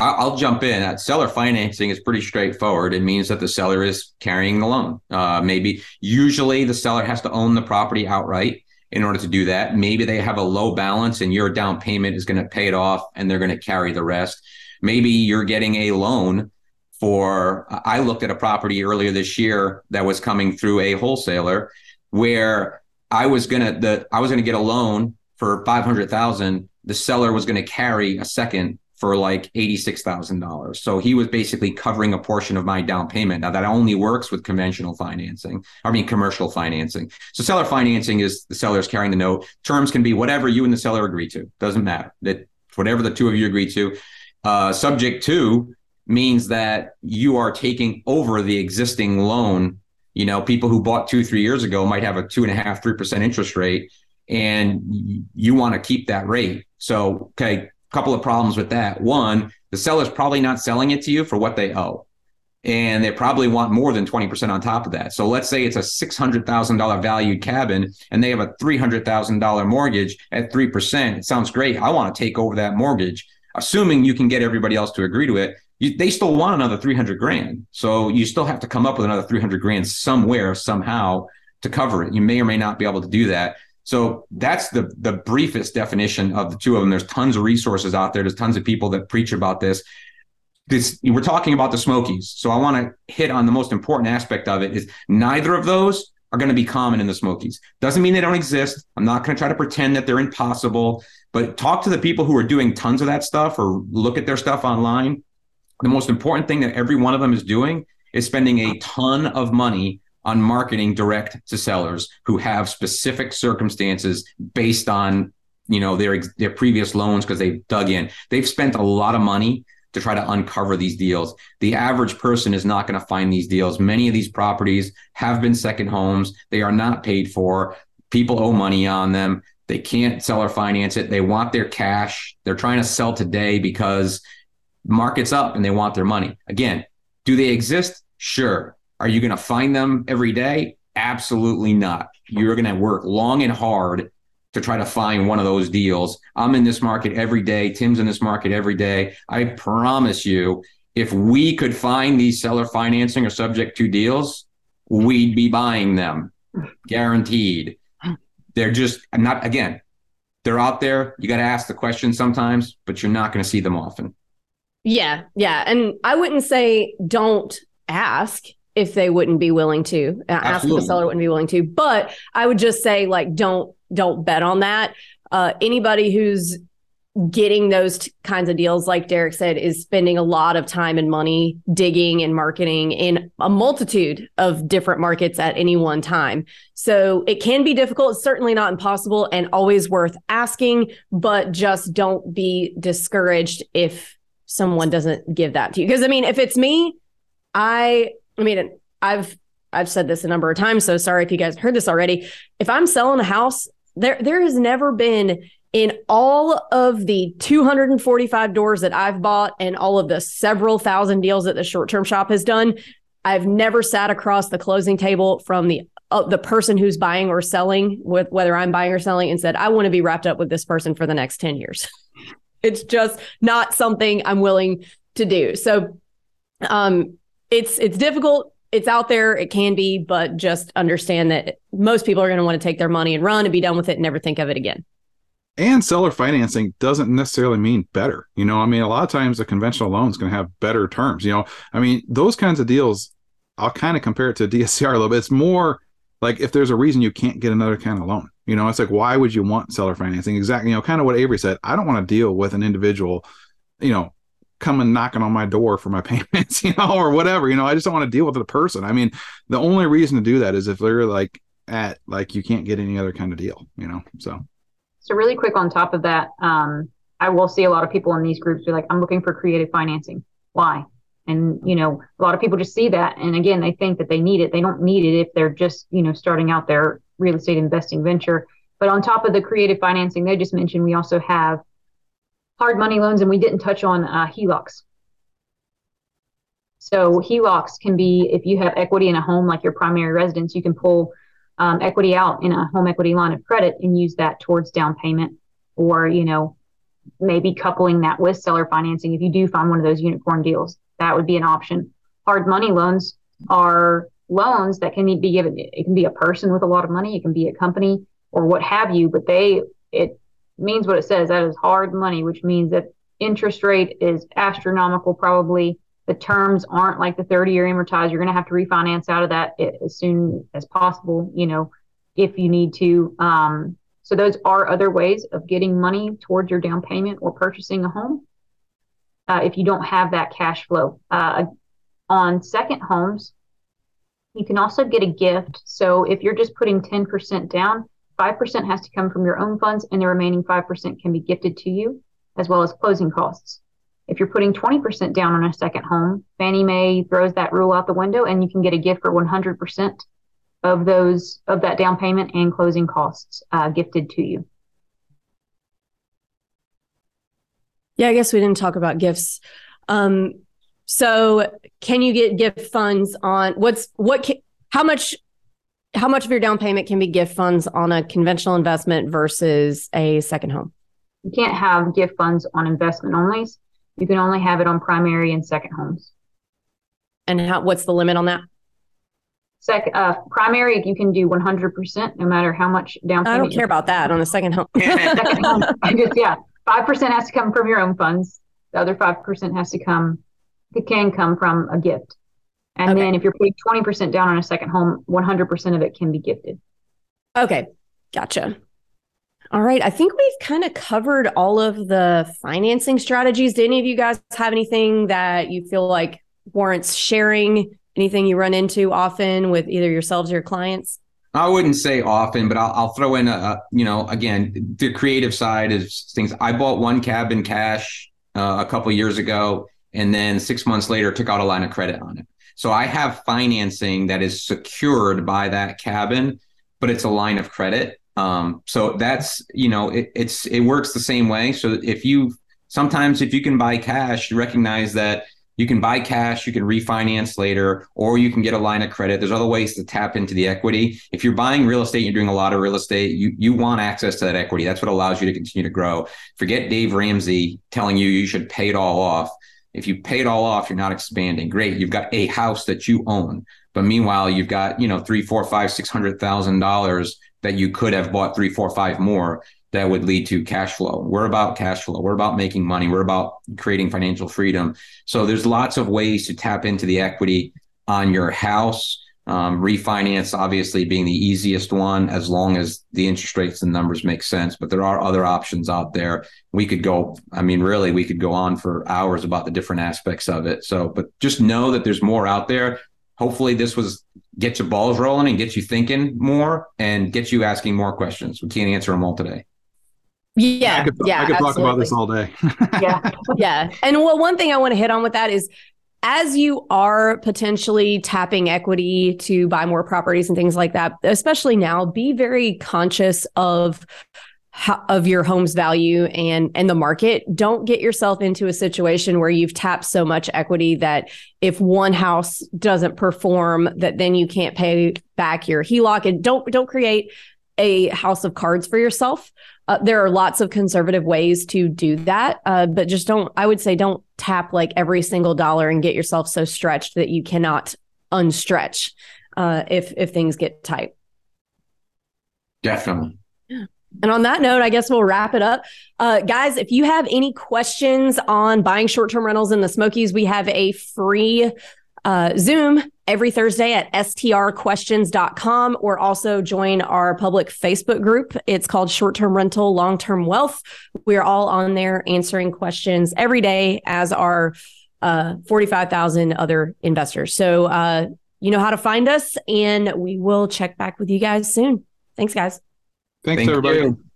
I'll jump in. Seller financing is pretty straightforward. It means that the seller is carrying the loan. Uh, maybe usually the seller has to own the property outright in order to do that. Maybe they have a low balance and your down payment is going to pay it off and they're going to carry the rest. Maybe you're getting a loan for, I looked at a property earlier this year that was coming through a wholesaler where I was going to, the, I was going to get a loan for 500,000. The seller was going to carry a second for like $86,000. So he was basically covering a portion of my down payment. Now that only works with conventional financing, I mean, commercial financing. So seller financing is the seller is carrying the note. Terms can be whatever you and the seller agree to. Doesn't matter that whatever the two of you agree to. Uh, subject to means that you are taking over the existing loan. You know, people who bought two, three years ago might have a two and a half, three percent interest rate, and you want to keep that rate. So, okay, couple of problems with that. One, the seller's probably not selling it to you for what they owe. and they probably want more than 20% on top of that. So let's say it's a $600,000 valued cabin and they have a $300,000 mortgage at 3%. It sounds great. I want to take over that mortgage, assuming you can get everybody else to agree to it. You, they still want another 300 grand. So you still have to come up with another 300 grand somewhere, somehow to cover it. You may or may not be able to do that. So that's the the briefest definition of the two of them. There's tons of resources out there. There's tons of people that preach about this this we're talking about the Smokies. So I want to hit on the most important aspect of it is neither of those are going to be common in the Smokies. Doesn't mean they don't exist. I'm not going to try to pretend that they're impossible, but talk to the people who are doing tons of that stuff or look at their stuff online. The most important thing that every one of them is doing is spending a ton of money on marketing direct to sellers who have specific circumstances based on you know their their previous loans because they've dug in. They've spent a lot of money to try to uncover these deals. The average person is not going to find these deals. Many of these properties have been second homes. They are not paid for. People owe money on them. They can't sell or finance it. They want their cash. They're trying to sell today because market's up and they want their money. Again, do they exist? Sure. Are you going to find them every day? Absolutely not. You're going to work long and hard to try to find one of those deals. I'm in this market every day. Tim's in this market every day. I promise you, if we could find these seller financing or subject to deals, we'd be buying them guaranteed. They're just not, again, they're out there. You got to ask the question sometimes, but you're not going to see them often. Yeah. Yeah. And I wouldn't say don't ask if they wouldn't be willing to uh, ask if the seller wouldn't be willing to, but I would just say like, don't don't bet on that. Uh, anybody who's getting those t- kinds of deals, like Derek said, is spending a lot of time and money digging and marketing in a multitude of different markets at any one time. So it can be difficult. It's certainly not impossible and always worth asking, but just don't be discouraged if someone doesn't give that to you. Because I mean, if it's me, I, I mean, I've I've said this a number of times, so sorry if you guys heard this already. If I'm selling a house there, there has never been in all of the 245 doors that I've bought and all of the several thousand deals that the short term shop has done, I've never sat across the closing table from the uh, the person who's buying or selling, with whether I'm buying or selling, and said, "I want to be wrapped up with this person for the next 10 years." it's just not something I'm willing to do. So, um, it's it's difficult it's out there. It can be, but just understand that most people are going to want to take their money and run and be done with it and never think of it again. And seller financing doesn't necessarily mean better. You know, I mean, a lot of times a conventional loan is going to have better terms. You know, I mean, those kinds of deals, I'll kind of compare it to DSCR a little bit. It's more like if there's a reason you can't get another kind of loan. You know, it's like, why would you want seller financing? Exactly. You know, kind of what Avery said. I don't want to deal with an individual, you know, coming knocking on my door for my payments, you know, or whatever. You know, I just don't want to deal with the person. I mean, the only reason to do that is if they're like at like you can't get any other kind of deal, you know. So so really quick on top of that, um, I will see a lot of people in these groups be like, I'm looking for creative financing. Why? And you know, a lot of people just see that, and again, they think that they need it. They don't need it if they're just you know starting out their real estate investing venture. But on top of the creative financing, they just mentioned we also have hard money loans, and we didn't touch on uh, HELOCs. So HELOCs can be if you have equity in a home, like your primary residence, you can pull um, equity out in a home equity line of credit and use that towards down payment, or you know maybe coupling that with seller financing if you do find one of those unicorn deals. That would be an option. Hard money loans are loans that can be given. It can be a person with a lot of money, it can be a company or what have you, but they it means what it says. That is hard money, which means that interest rate is astronomical. Probably the terms aren't like the 30 year amortized. You're going to have to refinance out of that as soon as possible, you know, if you need to. Um, so those are other ways of getting money towards your down payment or purchasing a home. Uh, if you don't have that cash flow uh, on second homes, you can also get a gift. So if you're just putting 10% down, 5% has to come from your own funds, and the remaining 5% can be gifted to you, as well as closing costs. If you're putting 20% down on a second home, Fannie Mae throws that rule out the window, and you can get a gift for 100% of those of that down payment and closing costs uh, gifted to you. Yeah, I guess we didn't talk about gifts. Um, So, can you get gift funds on what's what? Can, how much? How much of your down payment can be gift funds on a conventional investment versus a second home? You can't have gift funds on investment onlys. You can only have it on primary and second homes. And how? What's the limit on that? Second, uh, primary, you can do 100% no matter how much down payment. I don't care about that on a second home. second home, I guess, yeah, 5% has to come from your own funds. The other 5% has to come, it can come from a gift. And Okay. then if you're putting 20% down on a second home, 100% of it can be gifted. Okay, gotcha. All right, I think we've kind of covered all of the financing strategies. Do any of you guys have anything that you feel like warrants sharing? Anything you run into often with either yourselves or your clients? I wouldn't say often, but I'll, I'll throw in a, a, you know, again, the creative side is things. I bought one cab in cash uh, a couple years ago, and then six months later took out a line of credit on it. So I have financing that is secured by that cabin, but it's a line of credit. Um, so that's you know, it, it's it works the same way. So if you sometimes if you can buy cash, you recognize that you can buy cash, you can refinance later, or you can get a line of credit. There's other ways to tap into the equity. If you're buying real estate, you're doing a lot of real estate, you you want access to that equity. That's what allows you to continue to grow. Forget Dave Ramsey telling you you should pay it all off. If you pay it all off, you're not expanding. Great, you've got a house that you own, but meanwhile, you've got you know three, four, five, six hundred thousand dollars that you could have bought three, four, five more that would lead to cash flow. We're about cash flow. We're about making money. We're about creating financial freedom. So there's lots of ways to tap into the equity on your house. Um, refinance, obviously, being the easiest one, as long as the interest rates and numbers make sense. But there are other options out there. We could go, I mean, really, we could go on for hours about the different aspects of it. So, but just know that there's more out there. Hopefully, this was get your balls rolling and get you thinking more and get you asking more questions. We can't answer them all today. Yeah, I could, yeah, I could talk about this all day. Yeah. yeah. And well, one thing I want to hit on with that is as you are potentially tapping equity to buy more properties and things like that, especially now, be very conscious of of your home's value and and the market. Don't get yourself into a situation where you've tapped so much equity that if one house doesn't perform, that then you can't pay back your HELOC. And don't don't create a house of cards for yourself. Uh, there are lots of conservative ways to do that, uh, but just don't. I would say don't tap like every single dollar and get yourself so stretched that you cannot unstretch uh, if if things get tight. Definitely. And on that note, I guess we'll wrap it up. Uh, guys, if you have any questions on buying short term rentals in the Smokies, we have a free uh, Zoom every Thursday at strquestions.com or also join our public Facebook group. It's called Short Term Rental Long Term Wealth. We're all on there answering questions every day, as are uh, 45,000 other investors. So uh, you know how to find us, and we will check back with you guys soon. Thanks, guys. Thanks, Thank everybody. you.